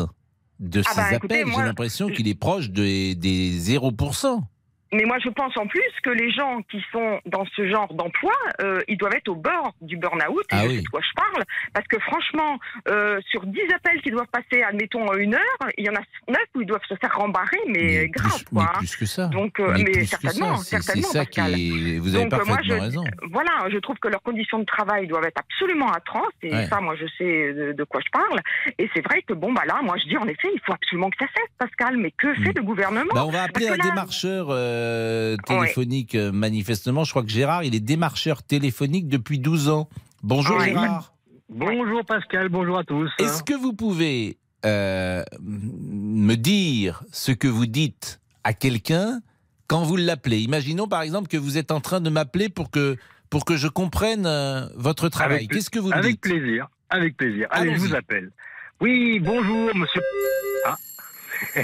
de Ah ces bah, appels. J'ai l'impression qu'il est proche des, des 0%. Mais moi, je pense en plus que les gens qui sont dans ce genre d'emploi, euh, ils doivent être au bord du burn-out. Ah oui. de quoi je parle. Parce que franchement, euh, sur 10 appels qui doivent passer, admettons, en une heure, il y en a 9 où ils doivent se faire rembarrer, mais, grave, quoi. hein. Plus que ça. Donc, euh, Mais mais, plus certainement, ça, certainement, ça qui Pascal. vous avez Donc, euh, moi, parfaitement je, raison. Voilà, je trouve que leurs conditions de travail doivent être absolument atroces, et Ouais. ça, moi, je sais de, de quoi je parle. Et c'est vrai que, bon, bah là, moi, je dis, en effet, il faut absolument que ça cesse, Pascal. Mais que fait le gouvernement? Bah, on va appeler un là- démarcheur euh, téléphonique, euh, manifestement. Je crois que Gérard, il est démarcheur téléphonique depuis 12 ans. Bonjour. Gérard. Bonjour Pascal, bonjour à tous. Est-ce que vous pouvez euh, me dire ce que vous dites à quelqu'un quand vous l'appelez? Imaginons par exemple que vous êtes en train de m'appeler pour que, pour que je comprenne euh, votre travail. Avec- Qu'est-ce que vous me Avec dites? plaisir, avec plaisir. Allez, je vous appelle. Oui, bonjour monsieur. Ah.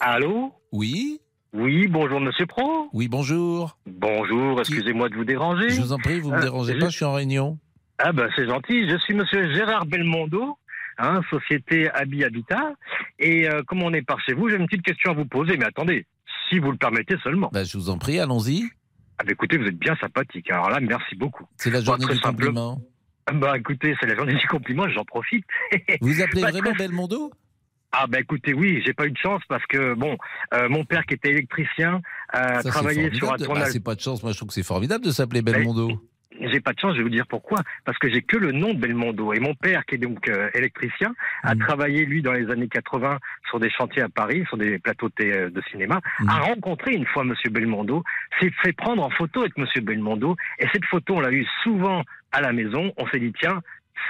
Allô? Oui Oui, bonjour monsieur Pro. Oui, bonjour. Bonjour, excusez-moi de vous déranger. Je vous en prie, vous ne me Euh, dérangez pas, je suis en réunion. Ah ben c'est gentil, je suis monsieur Gérard Belmondo, hein, société Habi Habitat. Et euh, comme on est par chez vous, j'ai une petite question à vous poser, mais attendez, si vous le permettez seulement. Bah, je vous en prie, allons-y. Ah ben écoutez, vous êtes bien sympathique, alors là, merci beaucoup. C'est la journée du simple- compliment. Ah Bah écoutez, c'est la journée du compliment, j'en profite. Vous appelez vraiment Belmondo? Ah bah écoutez, oui, j'ai pas eu de chance parce que bon, euh, mon père qui était électricien a Ça, travaillé sur un tournage. c'est pas de chance, moi je trouve que c'est formidable de s'appeler Belmondo. J'ai pas de chance, je vais vous dire pourquoi. Parce que j'ai que le nom de Belmondo. Et mon père, qui est donc euh, électricien, a Mm. travaillé, lui, dans les années 80, sur des chantiers à Paris, sur des plateaux de, de cinéma, Mm. a rencontré une fois Monsieur Belmondo, s'est fait prendre en photo avec Monsieur Belmondo. Et cette photo, on l'a eue souvent à la maison. On s'est dit, tiens,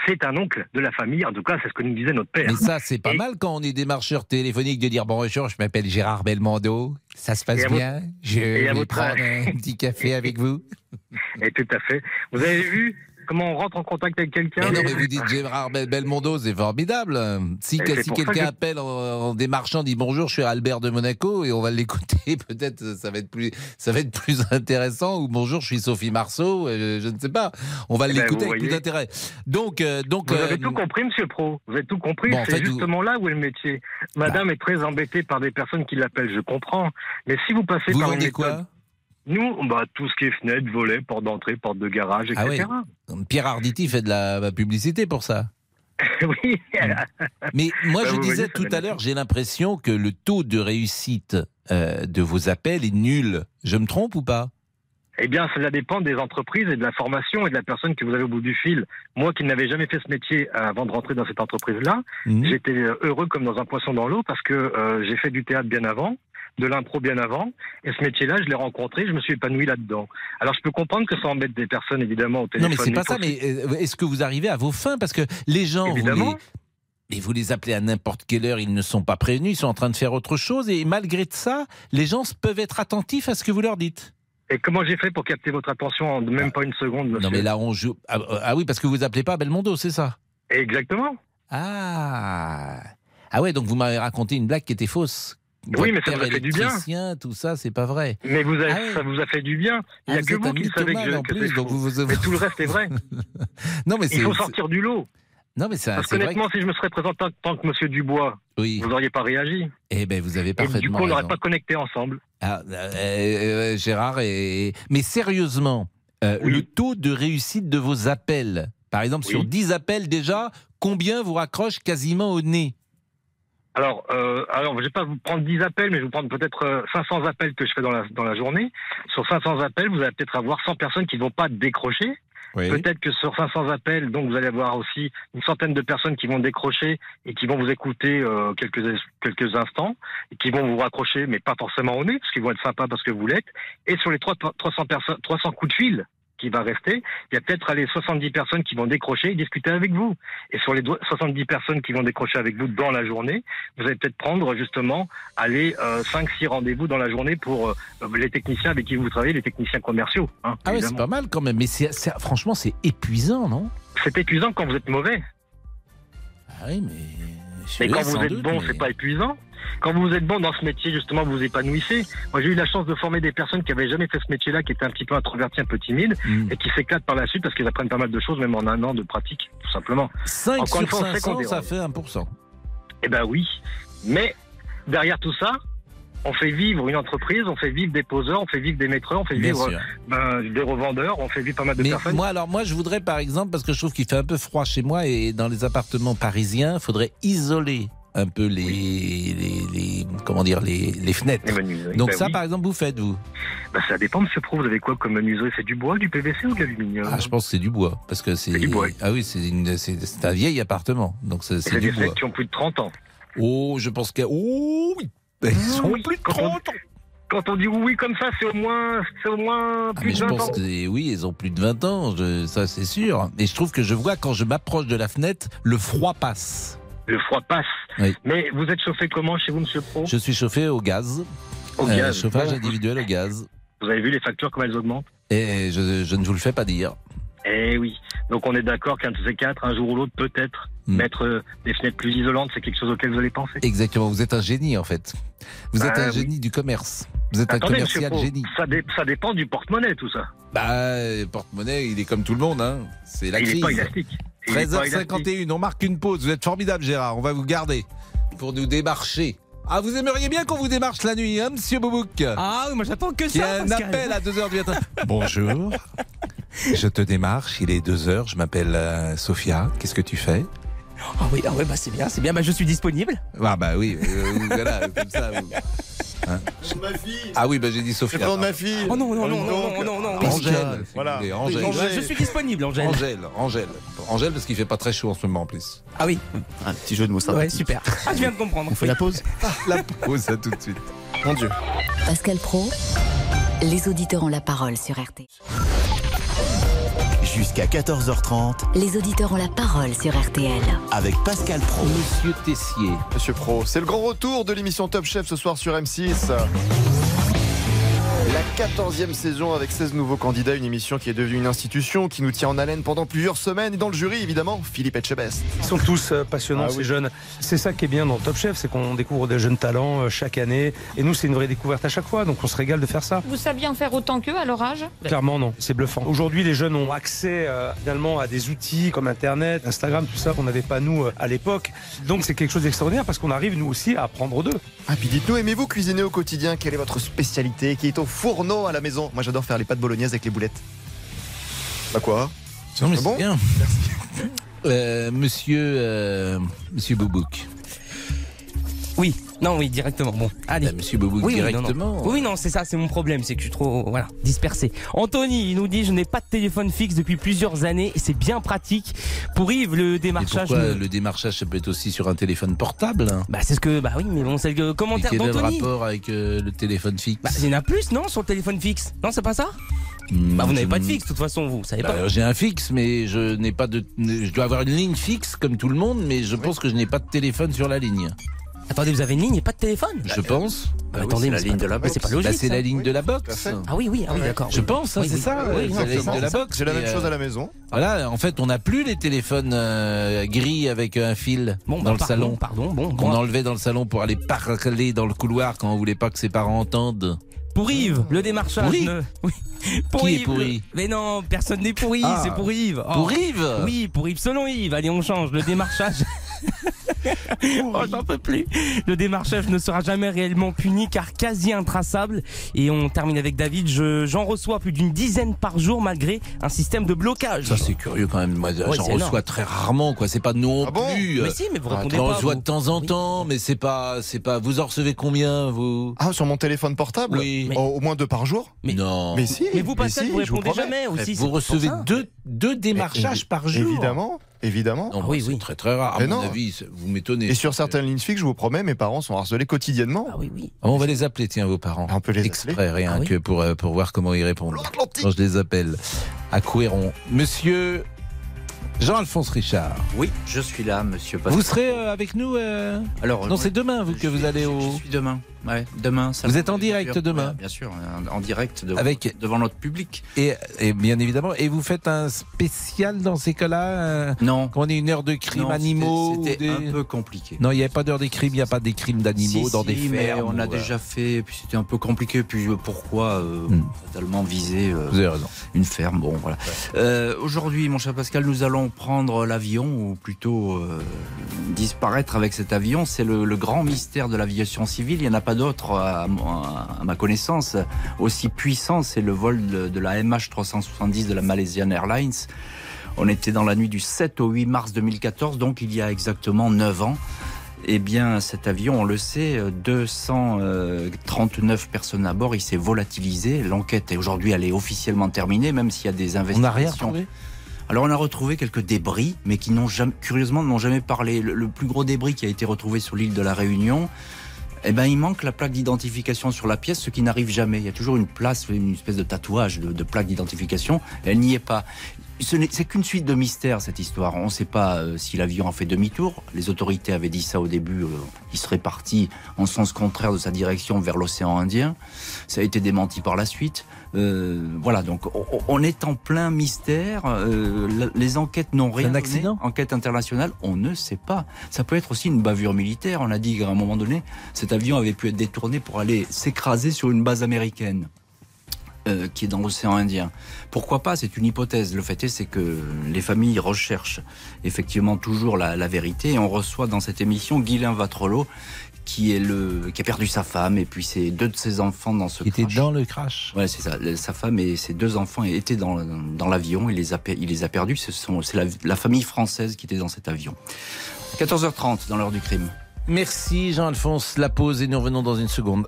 c'est un oncle de la famille. En tout cas, c'est ce que nous disait notre père. Mais ça, c'est pas mal quand on est démarcheur téléphonique de dire bonjour, je m'appelle Gérard Belmondo, ça se passe votre- bien, je vais prendre un petit café avec vous. Et tout à fait. Vous avez vu comment on rentre en contact avec quelqu'un Mais non, mais vous dites Gérard Bel- Belmondo, c'est formidable. Si, quelqu'un que- appelle en, en démarchant, dit bonjour, je suis Albert de Monaco et on va l'écouter, peut-être ça va être plus, ça va être plus intéressant. Ou bonjour, je suis Sophie Marceau, euh, je ne sais pas. On va Eh ben, l'écouter avec plus d'intérêt. Donc, euh, donc. Vous avez euh, tout compris, Monsieur Pro. Vous avez tout compris. Bon, c'est vous- justement là où est le métier. Madame est très embêtée par des personnes qui l'appellent. Je comprends. Mais si vous passez Vous par une méthode- quoi? Nous, bah, tout ce qui est fenêtre, volet, porte d'entrée, porte de garage, Ah etc. oui. Pierre Arditi fait de la publicité pour ça. oui. Mais moi, Bah, je disais voyez, tout à l'heure, j'ai l'impression que le taux de réussite euh, de vos appels est nul. Je me trompe ou pas? Eh bien, cela dépend des entreprises et de la formation et de la personne que vous avez au bout du fil. Moi, qui n'avais jamais fait ce métier euh, avant de rentrer dans cette entreprise-là, Mhm. j'étais euh, heureux comme dans un poisson dans l'eau parce que euh, j'ai fait du théâtre bien avant, de l'impro bien avant, et ce métier-là, je l'ai rencontré, je me suis épanoui là-dedans. Alors, je peux comprendre que ça embête des personnes, évidemment, au Non, téléphone. mais c'est pas ça. Mais euh, est-ce que vous arrivez à vos fins? Parce que les gens, vous Évidemment. les, mais vous les appelez à n'importe quelle heure, ils ne sont pas prévenus, ils sont en train de faire autre chose, et malgré ça, les gens peuvent être attentifs à ce que vous leur dites. Et comment j'ai fait pour capter votre attention en même pas une seconde, monsieur Non, mais là, on joue. Ah, ah oui, parce que vous appelez pas Belmondo, c'est ça? Exactement. Ah Ah ouais, donc vous m'avez raconté une blague qui était fausse. Oui, mais ça vous a fait du bien. Tout ça, c'est pas vrai. Mais vous avez, Ah ouais. ça vous a fait du bien. Il n'y Ah, a vous que vous qui savez que, je, en que plus, donc vous- vous- Mais tout le reste est vrai. Non, mais c'est. Il faut sortir du lot. Non, mais Parce c'est que vrai. honnêtement, si je me serais présenté en tant que Monsieur Dubois, Oui. vous n'auriez pas réagi. Eh ben, vous avez Et du parfaitement coup, on n'aurait pas connecté ensemble. Ah, euh, euh, Gérard, et... mais sérieusement, euh, le taux de réussite de vos appels, par exemple, sur Oui. 10 appels déjà, combien vous raccrochent quasiment au nez? Alors, euh, alors, je vais pas vous prendre 10 appels, mais je vais vous prendre peut-être euh, 500 appels que je fais dans la, dans la journée. Sur 500 appels, vous allez peut-être avoir 100 personnes qui ne vont pas décrocher. Oui. Peut-être que sur 500 appels, donc vous allez avoir aussi une centaine de personnes qui vont décrocher et qui vont vous écouter euh, quelques quelques instants et qui vont vous raccrocher, mais pas forcément au nez, parce qu'ils vont être sympas parce que vous l'êtes. Et sur les 300 300 personnes, 300 coups de fil qui va rester, il y a peut-être les 70 personnes qui vont décrocher et discuter avec vous. Et sur les do- 70 personnes qui vont décrocher avec vous dans la journée, vous allez peut-être prendre justement aller euh, 5-6 rendez-vous dans la journée pour euh, les techniciens avec qui vous travaillez, les techniciens commerciaux. hein, Ah oui, c'est pas mal quand même. Mais franchement, c'est épuisant, non? C'est épuisant quand vous êtes mauvais. Ah oui, mais. Mais quand vous êtes doute, bon, mais- c'est pas épuisant. Quand vous êtes bon dans ce métier, justement, vous vous épanouissez. Moi, j'ai eu la chance de former des personnes qui avaient jamais fait ce métier-là, qui étaient un petit peu introverties, un peu timides, Mm. et qui s'éclatent par la suite parce qu'ils apprennent pas mal de choses, même en un an de pratique, tout simplement. 5 Encore une sur fois, qu'on 500, ça fait 1%. Eh ben oui. Mais derrière tout ça, on fait vivre une entreprise, on fait vivre des poseurs, on fait vivre des maîtreurs, on fait Bien vivre ben, des revendeurs, on fait vivre pas mal de Mais personnes. moi, alors, moi, je voudrais, par exemple, parce que je trouve qu'il fait un peu froid chez moi et dans les appartements parisiens, il faudrait isoler un peu les, les, les- comment dire, les, les fenêtres. menuiseries, Donc ben ça, oui. par exemple, vous faites, vous? Ben, ça dépend, Monsieur Pro. Vous avez quoi comme menuiserie? C'est du bois, du PVC ou de l'aluminium? Ah, je pense que c'est du bois, parce que c'est. Ah oui, c'est un vieil appartement, donc c'est du des bois. fenêtres qui ont plus de 30 ans. Oh, je pense que. Oh oui Ils ont Oui, plus de quand on- 30 ans Quand on dit oui comme ça, c'est au moins, c'est au moins Ah, plus mais de je 20 pense ans. que oui, ils ont plus de 20 ans, je- ça c'est sûr. Et je trouve que je vois quand je m'approche de la fenêtre, le froid passe. Le froid passe. Oui. Mais vous êtes chauffé comment chez vous, Monsieur Pro Je suis chauffé au gaz. Au Euh, gaz. chauffage Bon. individuel au gaz. Vous avez vu les factures, comment elles augmentent Et je, je ne vous le fais pas dire. Eh oui. Donc on est d'accord qu'un de ces quatre, un jour ou l'autre, peut-être, Hmm. mettre euh, des fenêtres plus isolantes, c'est quelque chose auquel vous allez penser? Exactement, vous êtes un génie en fait. Vous êtes Ah, un oui. génie du commerce. Vous êtes Attendez, un commercial génie. ça, dé- ça dépend du porte-monnaie, tout ça. Bah, porte-monnaie, il est comme tout le monde, hein. C'est la Il est crise. pas élastique. Il est pas 13h51, on marque une pause. Vous êtes formidable, Gérard. On va vous garder pour nous démarcher. Ah, vous aimeriez bien qu'on vous démarche la nuit, hein, monsieur Boubouk? Ah oui, moi j'attends que Qui ça. a un appel à 2h du matin. Bonjour. Je te démarche, il est 2h, je m'appelle euh, Sophia. Qu'est-ce que tu fais? Ah oui, ah ouais, bah c'est bien, c'est bien. Bah je suis disponible. Ah bah oui, euh, voilà, comme ça. vous- Hein? Ah oui, bah j'ai dit Sophia. C'est le nom de ma fille. Oh non, non, non, non, non, non, non. Angèle, si Voilà. vous voulez, Angèle. Angèle. Je suis disponible, Angèle. Angèle, Angèle. Angèle, parce qu'il fait pas très chaud en ce moment en plus. Ah oui. Un petit jeu de mots Ouais, sympathique. super. Ah, je viens de comprendre. On fait la pause? La pause, à tout de suite. Mon Dieu. Pascal Pro, les auditeurs ont la parole sur RTL. Jusqu'à 14h30 Les auditeurs ont la parole sur RTL. avec Pascal Pro. Monsieur Tessier. Monsieur Pro, c'est le grand retour de l'émission Top Chef ce soir sur M6. La 14e saison avec 16 nouveaux candidats, une émission qui est devenue une institution qui nous tient en haleine pendant plusieurs semaines. Et dans le jury, évidemment, Philippe Etchebest. Ils sont tous euh, passionnants, Ah ces oui. jeunes. C'est ça qui est bien dans Top Chef, c'est qu'on découvre des jeunes talents euh, chaque année. Et nous, c'est une vraie découverte à chaque fois, donc on se régale de faire ça. Vous saviez en faire autant qu'eux à leur âge? Clairement, non, c'est bluffant. Aujourd'hui, les jeunes ont accès euh, finalement à des outils comme Internet, Instagram, tout ça qu'on n'avait pas nous à l'époque. Donc c'est quelque chose d'extraordinaire parce qu'on arrive nous aussi à apprendre d'eux. Ah, puis dites-nous, aimez-vous cuisiner au quotidien? Quelle est votre spécialité? Qui est au fourneau à la maison Moi, j'adore faire les pâtes bolognaises avec les boulettes. Bah quoi? Non, mais Ah c'est bon? bien. Euh, monsieur, euh, monsieur Boubouk. Non, oui, directement. Bon, allez. Bah, monsieur Boubouk, Oui, oui, non, directement. non. Oui, non, c'est ça, c'est mon problème, c'est que je suis trop, voilà, dispersé. Anthony, il nous dit, je n'ai pas de téléphone fixe depuis plusieurs années, et c'est bien pratique. Pour Yves, le démarchage. pourquoi ne- le démarchage, ça peut être aussi sur un téléphone portable hein? Bah, c'est ce que, bah oui, mais bon, c'est le commentaire quel est le d'Anthony. rapport avec euh, le téléphone fixe? Bah, il y en a plus, non, sur le téléphone fixe? Non, c'est pas ça? Hmm, Bah, vous n'avez pas de fixe, de toute façon, vous, vous savez Bah, pas. J'ai un fixe, mais je n'ai pas de. Je dois avoir une ligne fixe comme tout le monde, mais je pense que je n'ai pas de téléphone sur la ligne. Attendez, vous avez une ligne et pas de téléphone Je pense. Bah, attendez, mais c'est pas- mais c'est pas logique. Bah, c'est la ligne de la box. Ah oui, oui, ah oui, d'accord. Je pense, hein, Oui, c'est oui. ça, Oui, euh, c'est la c'est ligne de la ça. box. J'ai la même chose euh, à la maison. Voilà, en fait, on n'a plus les téléphones euh, gris avec un fil Bon, dans bah, le pardon, salon. Pardon, bon, Qu'on bon. enlevait dans le salon pour aller parler dans le couloir quand on voulait pas que ses parents entendent. Pour Yves, le démarchage. Pourri ne- Oui. Pour Qui est pourri le- Mais non, personne n'est pourri, Ah. c'est pour Yves. Oh. Pour Yves Oui, pour Yves. Selon Yves, allez, on change. Le démarchage. oh, j'en peux plus. Le démarchage ne sera jamais réellement puni car quasi intraçable. Et on termine avec David. Je, j'en reçois plus d'une dizaine par jour malgré un système de blocage. Ça c'est curieux quand même. Moi, Ouais, j'en reçois énorme. très rarement, quoi. C'est pas non Ah bon plus. Mais si, mais vous Ah, répondez J'en pas. reçois vous. de temps en temps, mais c'est pas, c'est pas. Vous en recevez combien, vous? Ah, sur mon téléphone portable? Oui. Au moins deux par jour? Non. Mais si Mais vous, Pascal, si, vous répondez jamais aussi. c'est Vous recevez deux deux démarchages Évi- par jour. Évidemment, évidemment. Non, oui, c'est très très rare. À Mais mon non. avis, vous m'étonnez. Et sur certaines lignes fixes, je vous promets, mes parents sont harcelés quotidiennement. Ah oui, oui. Ah, On va les appeler, tiens, vos parents. On peut les Exprès, rien Ah oui. que pour, euh, pour voir comment ils répondent. Quand je les appelle. À Couéron. Monsieur Jean-Alphonse Richard. Oui, je suis là, monsieur Pascal. Vous serez euh, avec nous euh, Alors, Non, oui, c'est demain vous, que vous allez au. Je suis demain. Ouais, demain. ça Vous êtes en bien direct demain Ouais, Bien sûr, en, en direct devant, Avec- devant notre public. Et, et bien évidemment, et vous faites un spécial dans ces cas-là euh, Non. Quand on est une heure de crime Non, animaux c'était- des- un peu compliqué. Non, il n'y avait pas d'heure des crimes, il n'y a pas des crimes d'animaux Si, dans si, des fermes. on a ou, euh, déjà fait, puis c'était un peu compliqué. Puis euh, pourquoi euh, Hmm. totalement viser euh, Vous avez raison. une ferme Bon, voilà. Euh, Aujourd'hui, mon cher Pascal, nous allons prendre l'avion, ou plutôt euh, disparaître avec cet avion. C'est le, le grand mystère de l'aviation civile. Il n'y en a pas d'autre, à, ma connaissance, aussi puissant. C'est le vol de, de la MH370 de la Malaysian Airlines. On était dans la nuit du 7 au 8 mars 2014, donc il y a exactement 9 ans. Eh bien, cet avion, on le sait, euh, 239 personnes à bord, il s'est volatilisé. L'enquête est aujourd'hui, elle est officiellement terminée, même s'il y a des On n'a investigations. rien retrouvé? Alors, on a retrouvé quelques débris, mais qui n'ont jamais, curieusement, n'ont jamais parlé. Le, le plus gros débris qui a été retrouvé sur l'île de la Réunion, eh ben, il manque la plaque d'identification sur la pièce, ce qui n'arrive jamais. Il y a toujours une place, une espèce de tatouage de, plaque d'identification. Elle n'y est pas. C'est qu'une suite de mystères, cette histoire. On ne sait pas euh, si l'avion a fait demi-tour. Les autorités avaient dit ça au début. euh, il serait parti en sens contraire de sa direction vers l'océan Indien. Ça a été démenti par la suite. Euh, voilà, donc on, est en plein mystère. Euh, les enquêtes n'ont rien un donné. accident Enquête internationale, on ne sait pas. Ça peut être aussi une bavure militaire. On a dit qu'à un moment donné, cet avion avait pu être détourné pour aller s'écraser sur une base américaine. euh, qui est dans l'océan Indien. Pourquoi pas? C'est une hypothèse. Le fait est, c'est que les familles recherchent effectivement toujours la, la vérité. Et on reçoit dans cette émission Guylain Vatrolo, qui est le qui a perdu sa femme et puis ses deux de ses enfants dans ce Qui était crash. dans le crash. Ouais, c'est ça. Sa femme et ses deux enfants étaient dans, dans l'avion. Il les a, per- il les a perdus. Ce sont, c'est la, la famille française qui était dans cet avion. 14h30 dans l'heure du crime. Merci Jean-Alphonse. La pause et nous revenons dans une seconde.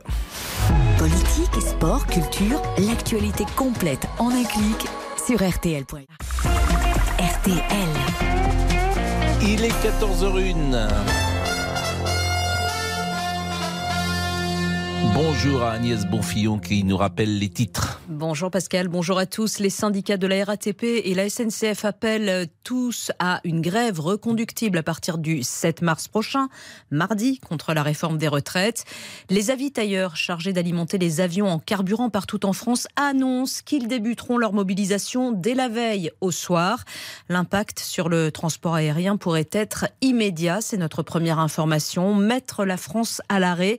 Politique, sport, culture, l'actualité complète en un clic sur RTL.fr. RTL. Il est 14h01. Bonjour à Agnès Bonfillon qui nous rappelle les titres. Bonjour Pascal, bonjour à tous. Les syndicats de la RATP et la SNCF appellent tous à une grève reconductible à partir du 7 mars prochain, mardi, contre la réforme des retraites. Les avitailleurs chargés d'alimenter les avions en carburant partout en France annoncent qu'ils débuteront leur mobilisation dès la veille au soir. L'impact sur le transport aérien pourrait être immédiat, c'est notre première information. Mettre la France à l'arrêt.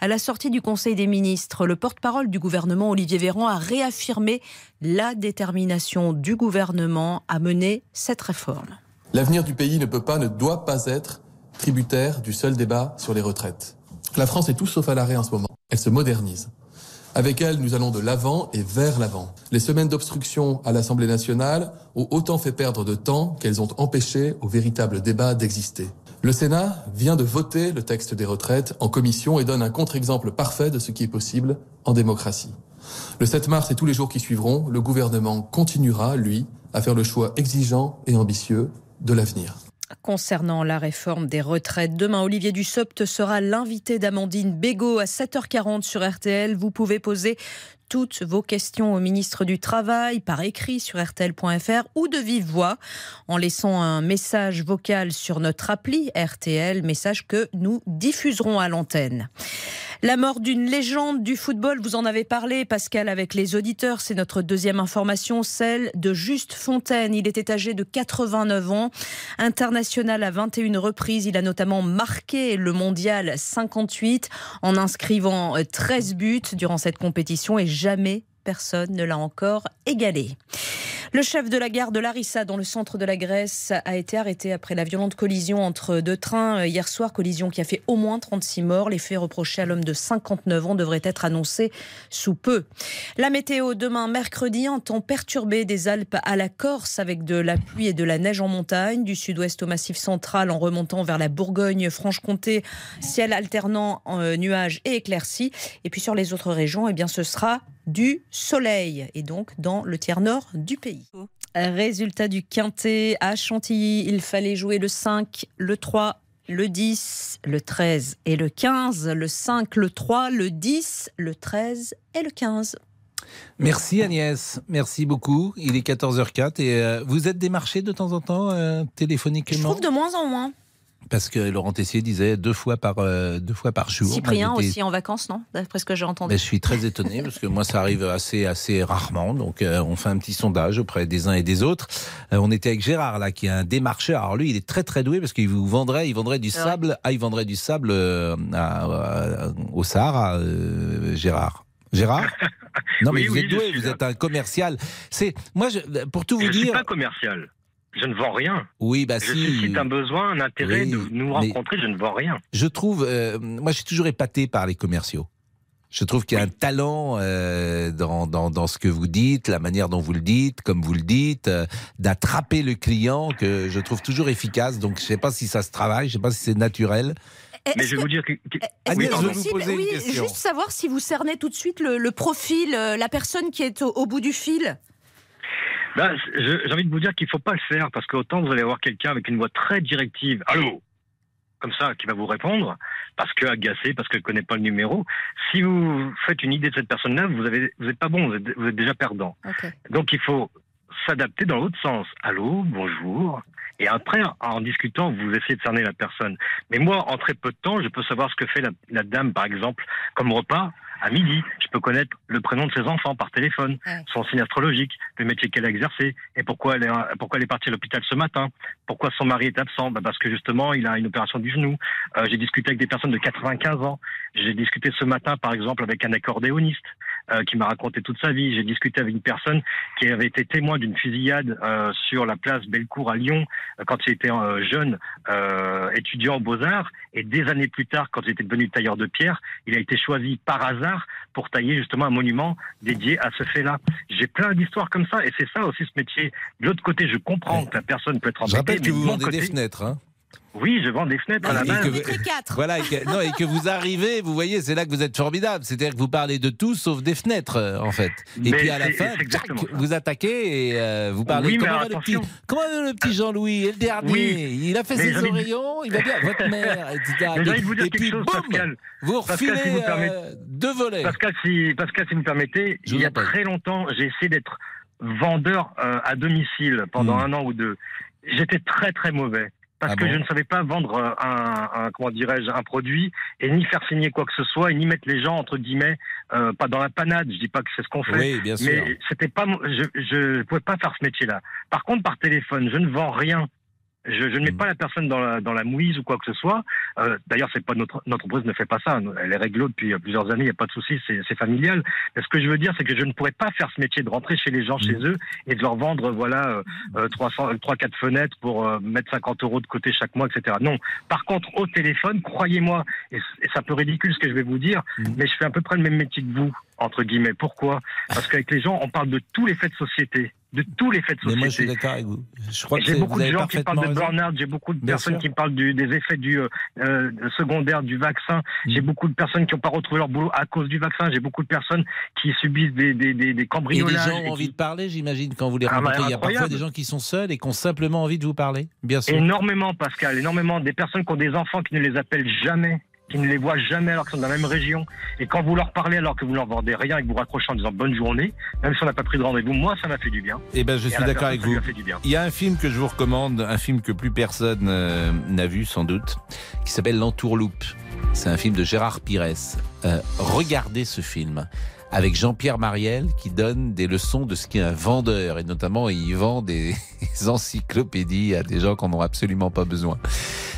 À la sortie du Conseil des ministres, le porte-parole du gouvernement, Olivier Véran, a réaffirmé la détermination du gouvernement à mener cette réforme. L'avenir du pays ne peut pas, ne doit pas être tributaire du seul débat sur les retraites. La France est tout sauf à l'arrêt en ce moment. Elle se modernise. Avec elle, nous allons de l'avant et vers l'avant. Les semaines d'obstruction à l'Assemblée nationale ont autant fait perdre de temps qu'elles ont empêché au véritable débat d'exister. Le Sénat vient de voter le texte des retraites en commission et donne un contre-exemple parfait de ce qui est possible en démocratie. Le 7 mars et tous les jours qui suivront, le gouvernement continuera, lui, à faire le choix exigeant et ambitieux de l'avenir. Concernant la réforme des retraites, demain, Olivier Dussopt sera l'invité d'Amandine Bégaud à 7h40 sur RTL. Vous pouvez poser toutes vos questions au ministre du Travail par écrit sur RTL.fr ou de vive voix en laissant un message vocal sur notre appli RTL, message que nous diffuserons à l'antenne. La mort d'une légende du football, vous en avez parlé, Pascal, avec les auditeurs. C'est notre deuxième information, celle de Juste Fontaine. Il était âgé de 89 ans, international à 21 reprises. Il a notamment marqué le mondial 58 en inscrivant 13 buts durant cette compétition et jamais personne ne l'a encore égalé. Le chef de la gare de Larissa, dans le centre de la Grèce, a été arrêté après la violente collision entre deux trains hier soir. Collision qui a fait au moins 36 morts. Les faits reprochés à l'homme de 59 ans devraient être annoncés sous peu. La météo demain, mercredi, un temps perturbé des Alpes à la Corse avec de la pluie et de la neige en montagne, du sud-ouest au massif central en remontant vers la Bourgogne-Franche-Comté, ciel alternant euh, nuages et éclaircies. Et puis sur les autres régions, eh bien, ce sera du soleil et donc dans le tiers nord du pays. Résultat du quintet à Chantilly, il fallait jouer le 5, le 3, le 10, le 13 et le 15. Le 5, le 3, le 10, le 13 et le 15. Merci Agnès, merci beaucoup. Il est 14h04 et euh, vous êtes démarché de temps en temps euh, Je téléphoniquement? trouve de moins en moins. Parce que Laurent Tessier disait deux fois par, euh, deux fois par jour. Cyprien aussi en vacances, non? D'après ce que j'ai entendu. Mais je suis très étonné parce que moi ça arrive assez assez rarement. Donc euh, on fait un petit sondage auprès des uns et des autres. Euh, on était avec Gérard là qui est un démarcheur. Alors lui il est très très doué parce qu'il vous vendrait il vendrait du sable. Ah il vendrait du sable euh, à- à- au Sahara. Gérard. Gérard? Non mais Oui, vous oui, êtes je doué. Vous êtes un commercial. C'est moi je, pour tout vous je dire. suis pas commercial. Je ne vends rien. Oui bah je si. suscite un besoin, un intérêt Oui, de nous rencontrer. Je ne vends rien. je trouve, euh, moi, je suis toujours épaté par les commerciaux. Je trouve qu'il y a un talent euh, dans, dans, dans ce que vous dites, la manière dont vous le dites, comme vous le dites, euh, d'attraper le client que je trouve toujours efficace. Donc, je sais pas si ça se travaille, je sais pas si c'est naturel. Mais je vais vous dire que. Agnès, c'est vous une Oui, question. juste savoir si vous cernez tout de suite le, le profil, la personne qui est au, au bout du fil. Ben, j'ai envie de vous dire qu'il ne faut pas le faire parce qu'autant vous allez avoir quelqu'un avec une voix très directive, allô, comme ça, qui va vous répondre parce que agacé, parce qu'elle ne connaît pas le numéro. Si vous faites une idée de cette personne-là, vous avez, vous n'êtes pas bon, vous êtes, vous êtes déjà perdant. Donc il faut s'adapter dans l'autre sens. Allô, bonjour. Et après, en discutant, vous essayez de cerner la personne. Mais moi, en très peu de temps, je peux savoir ce que fait la, la dame, par exemple, comme repas à midi. Je peux connaître le prénom de ses enfants par téléphone, son signe astrologique, le métier qu'elle a exercé, et pourquoi elle est, pourquoi elle est partie à l'hôpital ce matin, pourquoi son mari est absent, bah parce que justement, il a une opération du genou. Euh, J'ai discuté avec des personnes de 95 ans. J'ai discuté ce matin, par exemple, avec un accordéoniste euh, qui m'a raconté toute sa vie. J'ai discuté avec une personne qui avait été témoin d'une fusillade euh, sur la place Bellecour à Lyon euh, quand il était euh, jeune euh, étudiant aux Beaux-Arts. Et des années plus tard, quand il était devenu tailleur de pierre, il a été choisi par hasard pour tailler justement un monument dédié à ce fait-là. J'ai plein d'histoires comme ça et c'est ça aussi ce métier. De l'autre côté, je comprends que la personne peut être Je rappelle embêtée, que vous vendez côté- des fenêtres. Hein. Oui, je vends des fenêtres à la Et base. que vous- Voilà, et que, non, et que vous arrivez, vous voyez, c'est là que vous êtes formidable. C'est-à-dire que vous parlez de tout sauf des fenêtres, euh, en fait. Et Mais puis à la fin, tchac, vous attaquez et euh, vous parlez. Oui, comment, va le petit, attention. comment va le petit Jean-Louis? Et le dernier Oui, Il a fait ses oreillons, il va bien, votre mère, etc. Mais de vous dire et quelque puis, chose, boum, Pascal. vous Pascal, refilez si vous euh, permettez- deux volets. Pascal, si, Pascal, si vous permettez, Je il y a très longtemps, j'ai essayé d'être vendeur euh, à domicile pendant Hmm. un an ou deux. J'étais très très mauvais. Parce Ah que bon je ne savais pas vendre un, un- comment dirais-je un produit et ni faire signer quoi que ce soit et ni mettre les gens entre guillemets euh, pas dans la panade. Je dis pas que c'est ce qu'on fait, Oui, bien sûr. mais c'était pas je je pouvais pas faire ce métier-là. Par contre, par téléphone, je ne vends rien. Je, je ne mets pas la personne dans la, dans la mouise ou quoi que ce soit. Euh, D'ailleurs, c'est pas notre, notre entreprise ne fait pas ça. Elle est réglo depuis euh, plusieurs années. Il n'y a pas de souci, c'est familial. Mais ce que je veux dire, c'est que je ne pourrais pas faire ce métier de rentrer chez les gens, chez eux, et de leur vendre, voilà, euh, euh, 300, 3, 4 fenêtres pour euh, mettre 50 euros de côté chaque mois, etc. Non. Par contre, au téléphone, croyez-moi, et, et c'est un peu ridicule ce que je vais vous dire, mais je fais à peu près le même métier que vous, entre guillemets. Pourquoi? Parce qu'avec les gens, on parle de tous les faits de société. De tous les faits de Mais société. moi, je suis d'accord avec vous. Je crois que J'ai beaucoup de gens qui parlent de parfaitement raison. burn-out, j'ai beaucoup de personnes qui parlent du- des effets du euh, euh, secondaire du vaccin. Mm. J'ai beaucoup de personnes qui n'ont pas retrouvé leur boulot à cause du vaccin. J'ai beaucoup de personnes qui subissent des, des, des, des Et les cambriolages. gens ont envie de parler, j'imagine, quand vous les Ah, bah, rencontrez. Il y a parfois des gens qui sont seuls et qui ont simplement envie de vous parler. Bien sûr. Énormément, Pascal, énormément. Des personnes qui ont des enfants qui ne les appellent jamais, qui ne les voient jamais alors qu'ils sont dans la même région. Et quand vous leur parlez alors que vous leur vendez rien et que vous raccrochez en disant bonne journée, même si on n'a pas pris de rendez-vous, moi, ça m'a fait du bien. Eh ben, je Et suis d'accord avec vous. a fait du bien. Il y a un film que je vous recommande, un film que plus personne euh, n'a vu sans doute, qui s'appelle L'Entourloupe. C'est un film de Gérard Pires. Euh, regardez ce film avec Jean-Pierre Mariel qui donne des leçons de ce qu'est un vendeur et notamment il vend des encyclopédies à des gens qui n'en ont absolument pas besoin.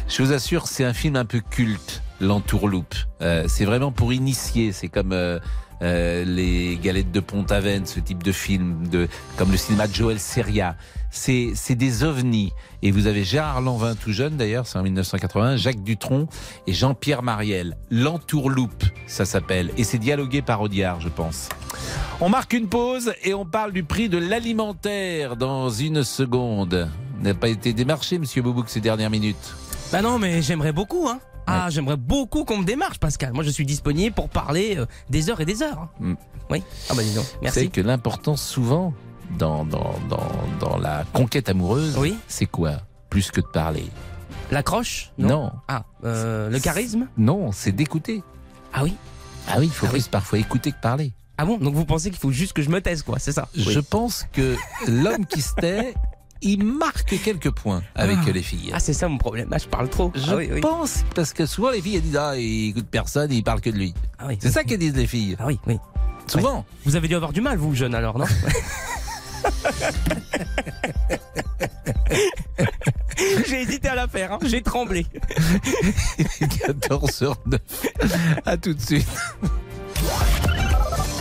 Je vous assure, c'est un film un peu culte, L'Entourloupe. Euh, c'est vraiment pour initier, c'est comme euh, euh, les galettes de Pont-Aven, ce type de film, de, comme le cinéma de Joël Seria. C'est, c'est des ovnis. Et vous avez Gérard Lanvin, tout jeune d'ailleurs, c'est en 1980, Jacques Dutronc et Jean-Pierre Mariel. L'entourloupe, ça s'appelle. Et c'est dialogué par Audiard, je pense. On marque une pause et on parle du prix de l'alimentaire dans une seconde. N'avez pas été démarché, monsieur Boubouk, ces dernières minutes Bah non, mais j'aimerais beaucoup, hein. Ah, j'aimerais beaucoup qu'on me démarche, Pascal. Moi, je suis disponible pour parler euh, des heures et des heures. hein. Mm. Oui. Ah bah dis donc. Vous Merci. savez que l'important, souvent, dans, dans, dans, dans la conquête amoureuse, Oui. c'est quoi? Plus que de parler. L'accroche? Non. Ah, euh, le charisme? Non, c'est d'écouter. Ah oui Ah oui, il faut Ah plus parfois écouter que parler. Ah bon? Donc vous pensez qu'il faut juste que je me taise, quoi, c'est ça? Je pense que l'homme qui se tait, il marque quelques points avec Ah. les filles. Ah, c'est ça mon problème. Ah, je parle trop. Je Ah oui, oui. pense, parce que souvent les filles elles disent Ah, il écoute personne, il parle que de lui. Ah oui. C'est ça qu'elles disent les filles. Ah oui, oui. Souvent. Vous avez dû avoir du mal, vous, jeune, alors, non J'ai hésité à la faire, hein. j'ai tremblé. 14h09. À tout de suite.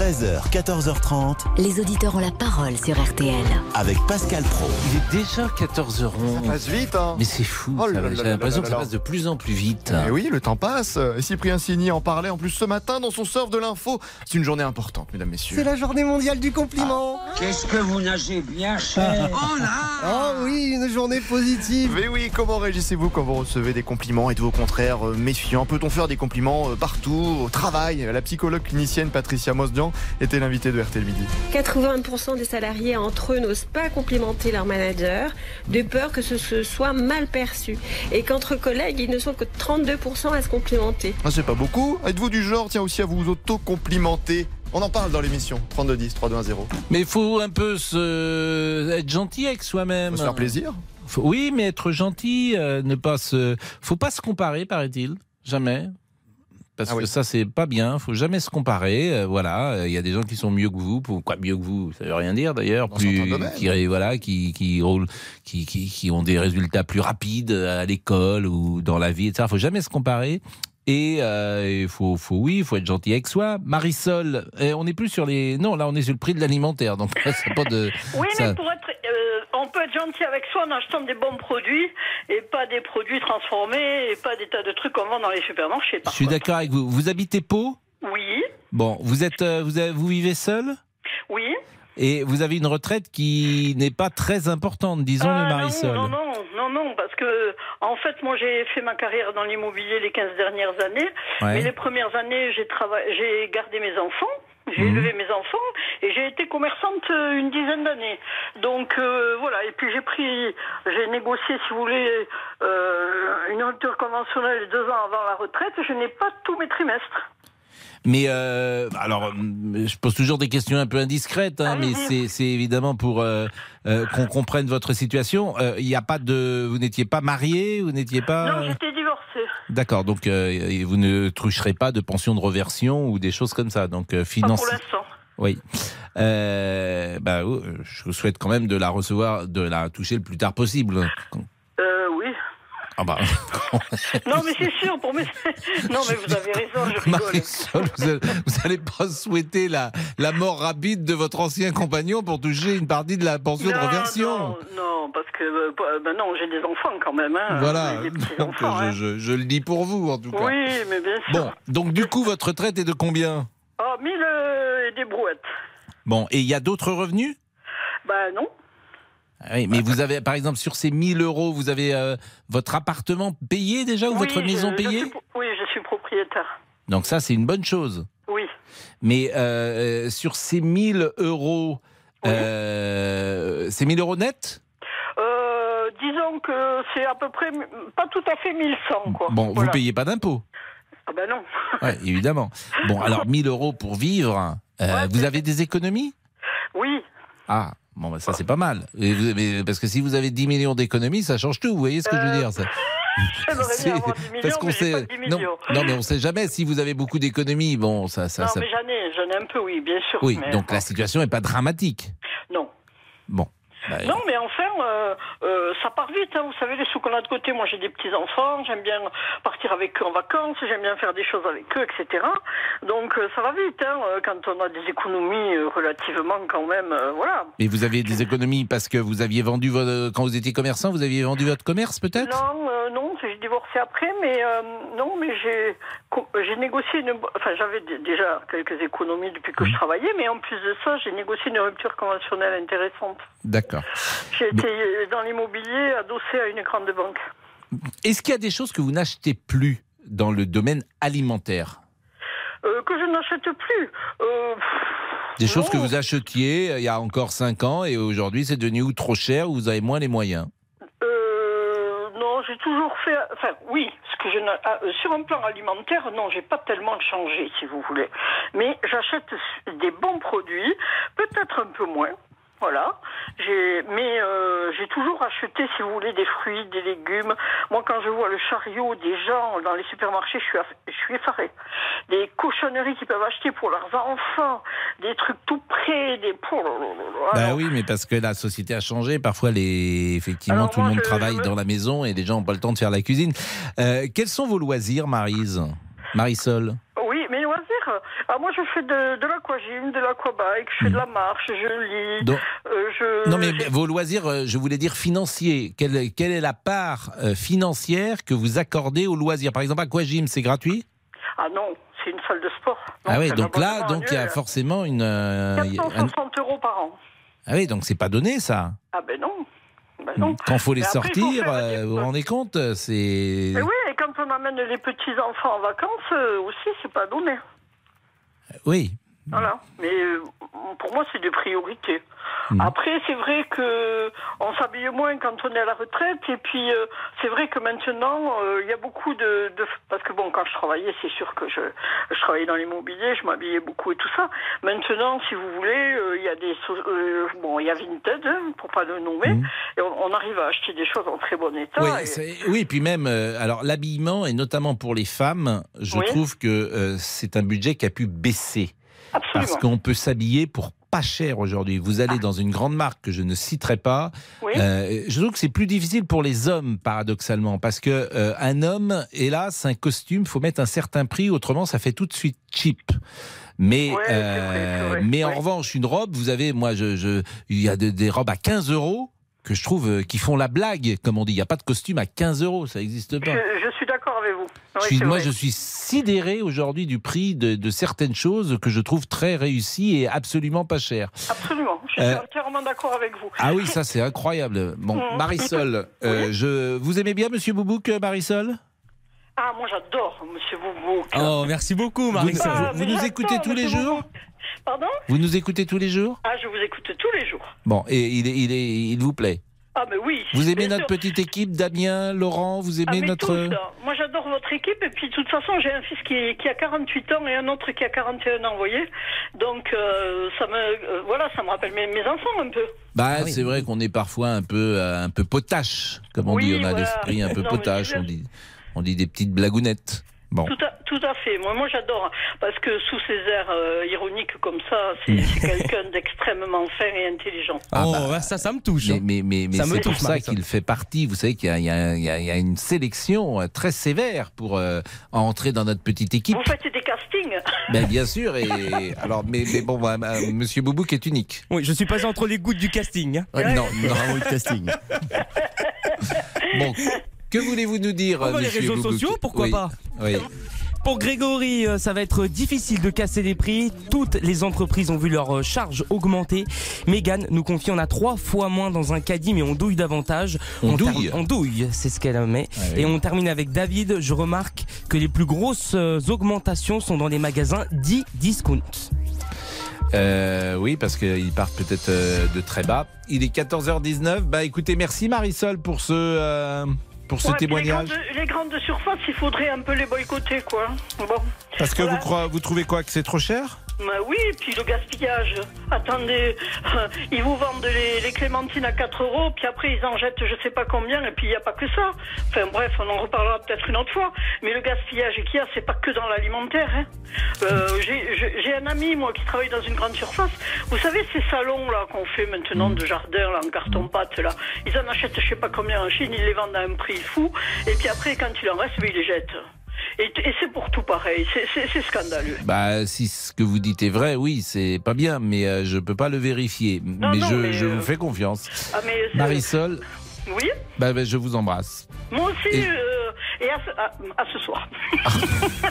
13h, 14h30 Les auditeurs ont la parole sur RTL. avec Pascal Pro. Il est déjà 14h11. Ça passe vite, hein Mais c'est fou. Oh ça. là là J'ai l'impression que ça passe de plus en plus vite. Eh oui, le temps passe. Et Cyprien Signy en parlait en plus ce matin dans son surf de l'info. C'est une journée importante, mesdames, messieurs. C'est la journée mondiale du compliment. Qu'est-ce que vous nagez bien cher Oh là Oh oui, une journée positive. Mais oui, comment réagissez-vous quand vous recevez des compliments Êtes-vous au contraire euh, méfiant Peut-on faire des compliments euh, partout, au travail? La psychologue clinicienne Patricia Mosdian était l'invitée de RTL Midi. 80% des salariés entre eux n'osent pas complimenter leur manager de peur que ce soit mal perçu. Et qu'entre collègues, ils ne sont que 32% à se complimenter. Ah, c'est pas beaucoup. Êtes-vous du genre, tiens aussi à vous auto-complimenter? On en parle dans l'émission 3210 320. Mais il faut un peu se... être gentil avec soi-même. Faut se faire plaisir. Faut- Oui, mais être gentil, euh, ne pas se. Faut pas se comparer, paraît-il. Jamais. Parce Ah que ça, c'est pas bien. Faut jamais se comparer. euh, voilà. Euh, Il y a des gens qui sont mieux que vous. Pour- Quoi, mieux que vous Ça veut rien dire d'ailleurs. Plus, qui, voilà, qui, qui roulent, qui, qui, qui ont des résultats plus rapides à l'école ou dans la vie, etc. Faut jamais se comparer. Et euh, il faut, faut, oui, il faut être gentil avec soi. Marisol, eh, on n'est plus sur les. Non, là, on est sur le prix de l'alimentaire. Donc, c'est pas de. Oui, ça- mais pour être, euh, on peut être gentil avec soi en achetant des bons produits et pas des produits transformés et pas des tas de trucs qu'on vend dans les supermarchés. Je suis d'accord avec vous. Vous habitez Pau? Oui, Bon, vous êtes, euh, vous, avez- vous vivez seul? Oui. et vous avez une retraite qui n'est pas très importante, disons-le, Ah, Marisol. Non, non, non, non, parce que en fait, moi, j'ai fait ma carrière dans l'immobilier les 15 dernières années, Ouais. mais les premières années, j'ai gardé mes enfants. J'ai Mhm. élevé mes enfants et j'ai été commerçante euh, une dizaine d'années. Donc euh, voilà, et puis j'ai pris, j'ai négocié, si vous voulez, euh, une rupture conventionnelle deux ans avant la retraite. Je n'ai pas tous mes trimestres. Mais euh, alors, je pose toujours des questions un peu indiscrètes, hein, mais c'est évidemment pour euh, euh, qu'on comprenne votre situation. Il n'y a pas de, vous n'étiez pas marié, vous n'étiez pas. Non, j'étais. D'accord, donc euh, vous ne trucherez pas de pension de reversion ou des choses comme ça, donc euh, Pas pour. Oui. Euh, bah, oui, je vous souhaite quand même de la recevoir, de la toucher le plus tard possible. Euh, oui. Ah bah. Non, mais c'est sûr, pour mes... Non, mais vous avez raison, je rigole. Vous allez- vous n'allez pas souhaiter la, la mort rapide de votre ancien compagnon pour toucher une partie de la pension de reversion. Non, non, parce que bah non, j'ai des enfants quand même. Hein, Voilà, donc enfants, je, hein. je- je le dis pour vous en tout cas. Oui, mais bien sûr. Bon, donc du coup, votre retraite est de combien? Oh, mille euh, et des brouettes. Bon, et il y a d'autres revenus? Bah non. Ah oui, mais vous avez, par exemple, sur ces 1000 euros, vous avez euh, votre appartement payé déjà ou votre Oui, maison je payée suis Oui, je suis propriétaire. Donc ça, c'est une bonne chose. Oui. Mais euh, euh, sur ces 1000 euros, euh, c'est 1000 euros net? Disons que c'est à peu près, pas tout à fait 1100, quoi. Bon, Voilà. vous payez pas d'impôts Ah bah non. Ouais, évidemment. Bon, alors 1000 euros pour vivre, vous avez des économies? Oui. Ah, bon, bah, ça c'est pas mal. Et vous- mais- parce que si vous avez 10 millions d'économies, ça change tout, vous voyez ce que je veux dire ça 10 millions, parce qu'on sait, pas 10 non, non, mais on sait jamais si vous avez beaucoup d'économies. Bon, ça, ça, non, ça- mais j'en ai, j'en ai un peu, oui, bien sûr. oui. mais- Donc la situation est pas dramatique. Non. Bon. Bah, Non, mais enfin, euh, euh, ça part vite. hein. Vous savez, les sous qu'on a de côté, moi j'ai des petits-enfants, j'aime bien partir avec eux en vacances, j'aime bien faire des choses avec eux, etc. Donc euh, ça va vite hein, quand on a des économies relativement quand même. voilà. Mais vous aviez des économies parce que vous aviez vendu votre, quand vous étiez commerçant, vous aviez vendu votre commerce peut-être? Non, non, j'ai divorcé après, mais euh, non, mais j'ai négocié une. Enfin, j'avais déjà quelques économies depuis que je travaillais, mais en plus de ça, j'ai négocié une rupture conventionnelle intéressante. D'accord. J'ai été dans l'immobilier adossé à une grande banque. Est-ce qu'il y a des choses que vous n'achetez plus dans le domaine alimentaire? Euh, que je n'achète plus. Euh, Des choses non. que vous achetiez euh, il y a encore 5 ans et aujourd'hui c'est devenu trop cher ou vous avez moins les moyens? Euh, j'ai toujours fait. Enfin, oui, ce que ah, euh, sur un plan alimentaire, non, j'ai pas tellement changé, si vous voulez. Mais j'achète des bons produits, peut-être un peu moins. Voilà, mais euh, j'ai toujours acheté, si vous voulez, des fruits, des légumes. Moi, quand je vois le chariot des gens dans les supermarchés, je suis, aff- je suis effarée. Des cochonneries qu'ils peuvent acheter pour leurs enfants, des trucs tout prêts, des. Bah Alors, oui, mais parce que la société a changé. Parfois, les... effectivement, Alors tout le monde je- travaille dans la maison et les gens n'ont pas le temps de faire la cuisine. Euh, quels sont vos loisirs, Marise? Marisol? Ah, moi, je fais de, de l'aquagym, de l'aquabike, je fais de la marche, je lis. Hmm. Donc- euh, je, Non, mais vos loisirs, euh, je voulais dire financiers. Quelle, quelle est la part euh, financière que vous accordez aux loisirs? Par exemple, Aquagym, c'est gratuit? Ah non, c'est une salle de sport. Ah oui, donc là, donc il y a forcément une. euh, il y a un- 460 euros par an. Ah oui, donc c'est pas donné ça. Ah ben non. Ben non. Quand faut les après, sortir, euh, vous vous rendez compte C'est. Mais oui, et quand on amène les petits-enfants en vacances, euh, aussi, c'est pas donné. Oui. Voilà. Mais euh, pour moi, c'est des priorités. Mm. Après, c'est vrai que on s'habille moins quand on est à la retraite. Et puis, euh, c'est vrai que maintenant, euh, il y a beaucoup de, de- Parce que bon, quand je travaillais, c'est sûr que je, je travaillais dans l'immobilier, je m'habillais beaucoup et tout ça. Maintenant, si vous voulez, il y a des... bon, il y a Vinted, hein, pour pas le nommer. Et on, on arrive à acheter des choses en très bon état. Oui, et- oui, puis même, alors l'habillement, et notamment pour les femmes, je Oui. trouve que c'est un budget qui a pu baisser. Parce qu'on peut s'habiller pour pas cher aujourd'hui. Vous allez dans une grande marque que je ne citerai pas. Oui. euh, je trouve que c'est plus difficile pour les hommes, paradoxalement, parce que euh, un homme, hélas, un costume, faut mettre un certain prix, autrement ça fait tout de suite cheap. Mais, Ouais, euh, vrai. mais en revanche, une robe, vous avez, moi, je, je, il y a de- des robes à 15 euros que je trouve qui font la blague, comme on dit. Il n'y a pas de costume à 15 euros, ça n'existe pas. Je, je suis avec vous. Je Oui, suis- c'est moi, vrai. je suis sidéré aujourd'hui du prix de, de certaines choses que je trouve très réussies et absolument pas chères. Absolument. Je suis Euh, entièrement d'accord avec vous. Ah oui, ça c'est incroyable. Bon, Mhm. Marisol, euh, je, vous aimez bien Monsieur Boubouk, euh, Marisol? Ah, moi j'adore Monsieur Boubouk. Oh, merci beaucoup, Marisol. Ah, vous nous écoutez tous les jours? Pardon? Vous nous écoutez tous les jours? Ah, je vous écoute tous les jours. Bon, et il, est- il, est, il vous plaît Ah, mais oui. Vous aimez notre sûr. petite équipe, Damien, Laurent Vous Ah, aimez mais notre... tous, là. Moi j'adore votre équipe et puis de toute façon j'ai un fils qui, qui a 48 ans et un autre qui a 41 ans, vous voyez. Donc euh, ça me euh, voilà, ça me rappelle mes, mes enfants un peu. Bah, c'est vrai qu'on est parfois un peu, euh, un peu potache, comme on Oui, dit. On a voilà. l'esprit un peu Non, potache. On dit, on dit des petites blagounettes. Bon. Tout à, tout à fait. Moi, moi j'adore parce que sous ces airs euh, ironiques comme ça, c'est c'est quelqu'un d'extrêmement fin et intelligent. Ah oh, bah, ça, ça me touche. Mais, hein. mais, mais, mais Ça me c'est pour touche, ça qu'il fait partie. Vous savez qu'il y, a- y y une sélection euh, très sévère pour euh, entrer dans notre petite équipe. Vous faites des castings Ben, bien sûr. Et alors, mais, mais bon, bah, bah, Monsieur Boubouk est unique. Oui, je suis passé entre les gouttes du casting. hein. Ouais, non, non, le casting. Bon, que voulez-vous nous dire, Oh, bah, les réseaux Boubouk sociaux, pourquoi Oui, pas Oui. Pour Grégory, euh, ça va être difficile de casser les prix. Toutes les entreprises ont vu leurs euh, charges augmenter. Mégane nous confie on a trois fois moins dans un caddie, mais on douille davantage. On douille On douille, c'est ce qu'elle met. Ah oui. Et on termine avec David. Je remarque que les plus grosses euh, augmentations sont dans les magasins dits discount. Euh, oui, parce qu'ils partent peut-être de très bas. Il est 14h19. Bah écoutez, merci Marisol pour ce, euh, pour ce Ouais, témoignage. Les grandes, les grandes surfaces, il faudrait un peu les boycotter, quoi. Bon. Parce que Voilà. vous, croyez, vous trouvez quoi Que c'est trop cher? Bah oui, et puis le gaspillage. Attendez, ils vous vendent les, les clémentines à 4 euros, puis après ils en jettent je sais pas combien, et puis il n'y a pas que ça. Enfin bref, on en reparlera peut-être une autre fois. Mais le gaspillage qu'il y a, c'est pas que dans l'alimentaire. Hein. Euh, J'ai un ami, moi, qui travaille dans une grande surface. Vous savez, ces salons-là qu'on fait maintenant de jardin, là, en carton-pâte, là, ils en achètent je sais pas combien en Chine, ils les vendent à un prix fou, et puis après, quand il en reste, ben, ils les jettent. Et, et c'est pour tout pareil, c'est- scandaleux. Bah si ce que vous dites est vrai, oui, c'est pas bien, mais euh, je peux pas le vérifier. mais non, je, mais, je euh, vous fais confiance. Ah, mais c'est- Marisol, Oui? bah, bah, je vous embrasse. Moi aussi, Et- euh, et à ce, à- à ce soir.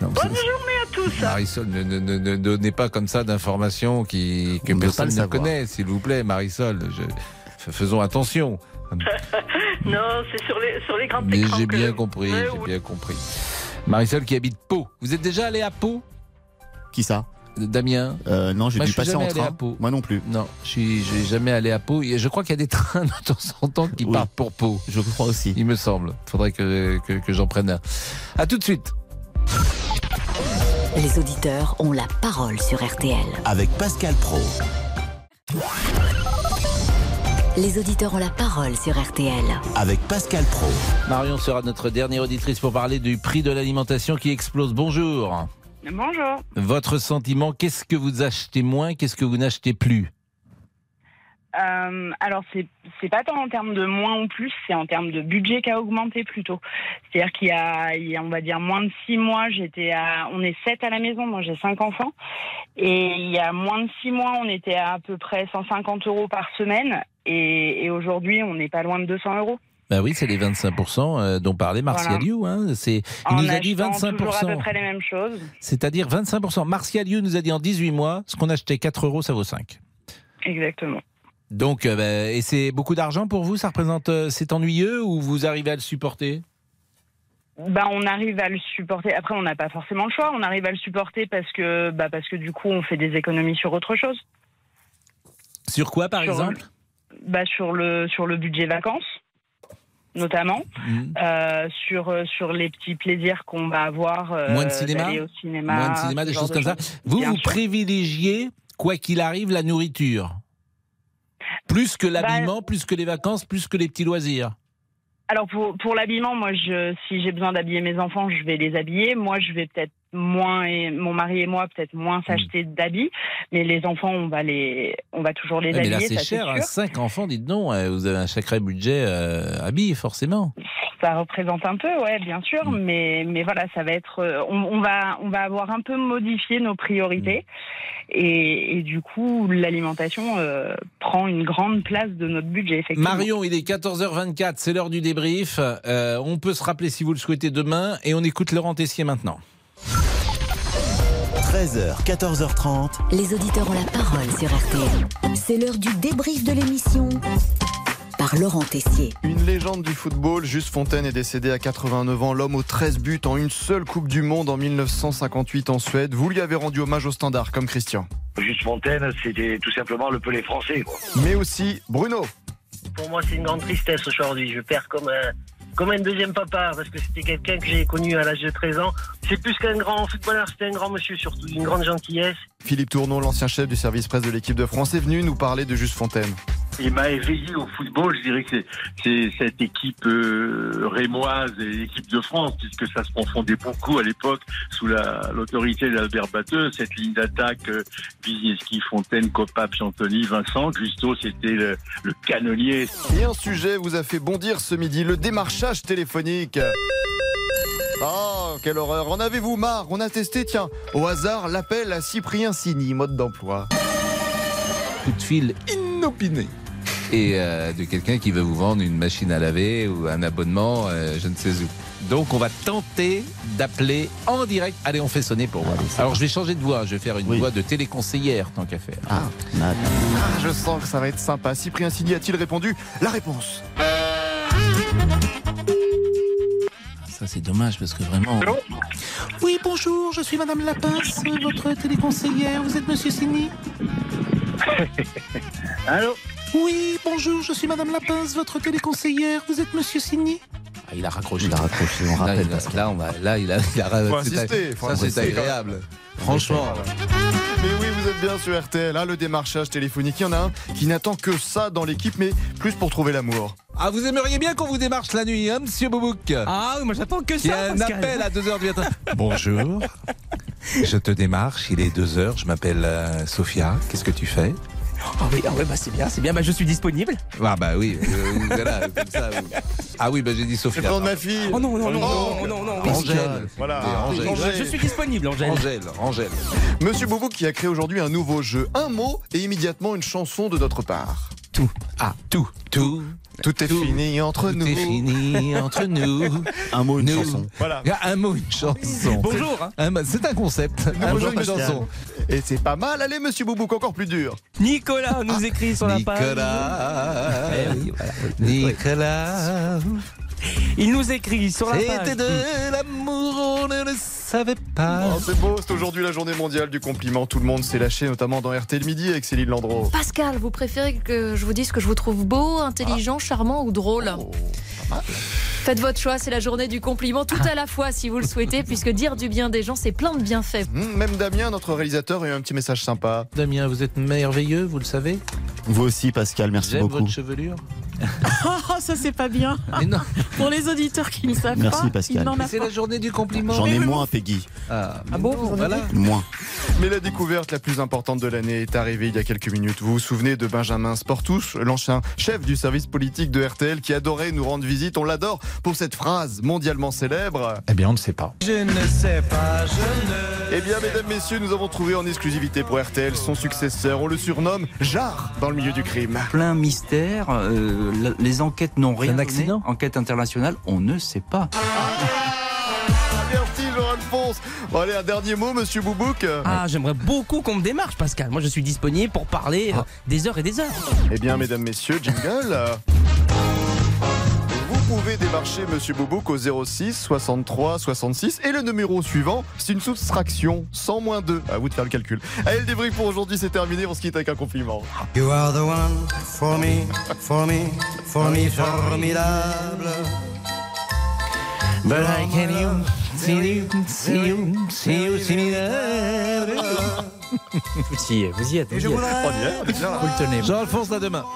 Non, Bonne journée à tous. Marisol, ne, ne- ne- ne donnez pas comme ça d'informations qui, que On personne ne savoir. connaît, s'il vous plaît, Marisol. Je- faisons attention. Non, c'est sur les, sur les grands Mais écrans j'ai que- bien compris, Ouais, j'ai bien compris. Marisol qui habite Pau. Vous êtes déjà allé à Pau? Qui ça? Damien Euh, Non, j'ai dû passer jamais en train. Pau. Moi non plus. Non, je suis j'ai jamais allé à Pau. Et Je crois qu'il y a des trains de temps en temps qui Oui. partent pour Pau. Je crois aussi. Il me semble. Faudrait que, que, que j'en prenne un. À tout de suite. Les auditeurs ont la parole sur RTL. Avec Pascal Pro. Les auditeurs ont la parole sur RTL. Avec Pascal Pro. Marion sera notre dernière auditrice pour parler du prix de l'alimentation qui explose. Bonjour. Bonjour. Votre sentiment, qu'est-ce que vous achetez moins, qu'est-ce que vous n'achetez plus? Euh, alors c'est c'est pas tant en termes de moins ou plus, c'est en termes de budget qui a augmenté plutôt. C'est-à-dire qu'il y a, il y a, on va dire moins de six mois, j'étais à, on est sept à la maison, moi j'ai cinq enfants, et il y a moins de six mois, on était à à peu près 150 euros par semaine, et, et aujourd'hui on n'est pas loin de 200 euros. Bah oui, c'est les 25% euh, dont parlait Martial Voilà. Hein. C'est, il En nous a dit achetant toujours à peu 25%. près les mêmes choses. C'est-à-dire 25%. Martial You nous a dit en 18 mois, ce qu'on achetait 4 euros, ça vaut 5. Exactement. Donc, euh, bah, et c'est beaucoup d'argent pour vous Ça représente, euh, c'est ennuyeux ou vous arrivez à le supporter? Bah, on arrive à le supporter. Après, on n'a pas forcément le choix. On arrive à le supporter parce que, bah, parce que du coup, on fait des économies sur autre chose. Sur quoi, par Sur- exemple? Bah, sur le sur le budget vacances notamment Mhm. euh, sur euh, sur les petits plaisirs qu'on va avoir euh, Moins de cinéma au cinéma Moins de cinéma, des choses de comme ça. Vous, Bien vous sûr. privilégiez, quoi qu'il arrive, la nourriture Plus que Bah, l'habillement, plus que les vacances, plus que les petits loisirs alors pour pour l'habillement moi je si j'ai besoin d'habiller mes enfants je vais les habiller moi je vais peut-être moins et mon mari et moi peut-être Hmm. moins s'acheter d'habits mais les enfants on va les on va toujours les Ouais, Mais habiller là, c'est cher. hein. Cinq enfants, dites donc, euh, vous avez un sacré budget euh, habillé, forcément. Ça représente un peu, ouais, bien sûr, Mm. mais mais voilà, ça va être, euh, on, on va on va avoir un peu modifié nos priorités Mm. et, et du coup l'alimentation euh, prend une grande place de notre budget. Effectivement. Marion, il est 14h24, c'est l'heure du débrief. Euh, on peut se rappeler si vous le souhaitez demain et on écoute Laurent Tessier maintenant. 13h, 14h30. Les auditeurs ont la parole sur RTL. C'est l'heure du débrief de l'émission par Laurent Tessier. Une légende du football, Juste Fontaine est décédé à 89 ans, l'homme aux 13 buts en une seule Coupe du Monde en 1958 en Suède. Vous lui avez rendu hommage au standard comme Christian. Juste Fontaine, c'était tout simplement le pelé français. Quoi. Mais aussi Bruno. Pour moi, c'est une grande tristesse aujourd'hui. Je perds comme un, comme un deuxième papa parce que c'était quelqu'un que j'ai connu à l'âge de 13 ans. C'est plus qu'un grand footballeur, c'était un grand monsieur, surtout d'une grande gentillesse. Philippe Tourneau, l'ancien chef du service presse de l'équipe de France, est venu nous parler de Juste Fontaine. Il m'a éveillé au football. Je dirais que c'est- cette équipe euh, rémoise et l'équipe de France, puisque ça se confondait beaucoup à l'époque sous la- l'autorité d'Albert Batteux. Cette ligne d'attaque, euh, Wisniewski, Fontaine, Copap, Chantoni, Vincent. Justo, c'était le, le canonnier. Et un sujet vous a fait bondir ce midi, le démarchage téléphonique. Oh, quelle horreur. En avez-vous marre? On a testé, tiens, au hasard, l'appel à Cyprien Signy, mode d'emploi. Coup de fil inopiné. Et euh, de quelqu'un qui veut vous vendre une machine à laver ou un abonnement, euh, je ne sais où. Donc on va tenter d'appeler en direct. Allez, on fait sonner pour voir. Alors je vais changer de voix, je vais faire une voix de téléconseillère tant qu'à faire. Ah, Ah, je sens que ça va être sympa. Cyprien Signy a-t-il répondu? La réponse. Ça c'est dommage parce que vraiment. Oui, bonjour, je suis Madame Lapince, votre téléconseillère. Vous êtes Monsieur Signy Allô Oui, bonjour, je suis Madame Lapince, votre téléconseillère. Vous êtes Monsieur Signy ah, Il a raccroché. Il a raccroché, on Là, rappelle. il a- là, on va, là, il a, il a Faut c'est- insister, faut ça, c'est agréable. Franchement. Mais oui, vous êtes bien sur RTL, hein, le démarchage téléphonique. Il y en a un qui n'attend que ça dans l'équipe, mais plus pour trouver l'amour. Ah, vous aimeriez bien qu'on vous démarche la nuit, hein, monsieur Boubouk Ah oui, moi j'attends que Il y ça. a un Pascal. appel à 2h du matin. Bonjour. Je te démarche, il est 2h, je m'appelle euh, Sophia. Qu'est-ce que tu fais? Ah oui, ah ouais, bah c'est bien, c'est bien. Bah je suis disponible. Ah bah oui, euh, voilà, comme ça. Ah oui, bah j'ai dit Sophia. C'est le nom de ma fille. Oh non, non, non, non, non, non, oui. Angèle. Voilà. Angèle. Angèle. Je suis disponible, Angèle. Angèle, Angèle. Monsieur Boubou qui a créé aujourd'hui un nouveau jeu. Un mot et immédiatement une chanson de notre part. Tout. Ah, tout, tout. Tout est fini entre nous. Tout est fini entre nous. Un mot, une Nous. chanson. Voilà. Un mot, une chanson. Bonjour. hein. C'est un concept. Un mot, une chanson. Et c'est pas mal. Allez, monsieur Boubouk, encore plus dur. Nicolas nous écrit sur la page. Nicolas. Eh oui, voilà, oui. Nicolas. Il nous écrit sur la page. C'était de l'amour, on ne le savait pas. Oh, c'est beau, c'est aujourd'hui la journée mondiale du compliment. Tout le monde s'est lâché, notamment dans RTL Midi avec Céline Landreau. Pascal, vous préférez que je vous dise que je vous trouve beau, intelligent, charmant ou drôle Oh, pas mal. Faites votre choix, c'est la journée du compliment tout à la fois si vous le souhaitez, puisque dire du bien des gens, c'est plein de bienfaits. Hum, Même Damien, notre réalisateur, a eu un petit message sympa. Damien, vous êtes merveilleux, vous le savez. Vous aussi, Pascal, merci J'aime beaucoup. votre chevelure. Oh, ça c'est pas bien. Mais non, Pour les auditeurs qui ne savent Merci, pas, Pascal. c'est la journée du compliment. J'en ai moins, Peggy. Ah, Ah bon, non, vous en avez voilà. Moins. Mais la découverte la plus importante de l'année est arrivée il y a quelques minutes. Vous vous souvenez de Benjamin Sportouche, l'ancien chef du service politique de RTL qui adorait nous rendre visite. On l'adore pour cette phrase mondialement célèbre. Eh bien, on ne sait pas. Je ne sais pas, je ne. Eh bien, mesdames, messieurs, nous avons trouvé en exclusivité pour RTL son successeur. On le surnomme Jarre dans le milieu du crime. Plein mystère, euh, les enquêtes n'ont rien un donné. accident Enquête internationale, on ne sait pas. Merci Jean-Alphonse. Bon, allez, un dernier mot, monsieur Boubouk. Ah, j'aimerais beaucoup qu'on me démarche, Pascal. Moi, je suis disponible pour parler euh, des heures et des heures. Eh bien, mesdames, messieurs, jingle. Vous pouvez démarcher Monsieur Boubouk au 06 63 66 et le numéro suivant, c'est une soustraction 100 moins 2. À vous de faire le calcul. Allez, le débrief pour aujourd'hui, c'est terminé. On se quitte avec un compliment. You are the one for me, for me, for me, formidable. But I can you, see you, see you, see you, see vous y êtes. Vous y êtes. On y là. Vous le tenez. Jean-Alphonse, à demain.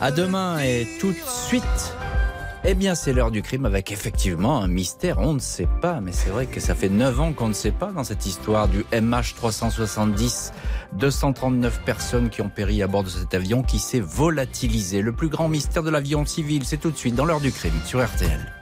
À demain et tout de suite. Eh bien, c'est l'heure du crime avec effectivement un mystère. On ne sait pas, mais c'est vrai que ça fait 9 ans qu'on ne sait pas dans cette histoire du MH370. 239 personnes qui ont péri à bord de cet avion qui s'est volatilisé. Le plus grand mystère de l'avion civil, c'est tout de suite dans l'heure du crime sur RTL.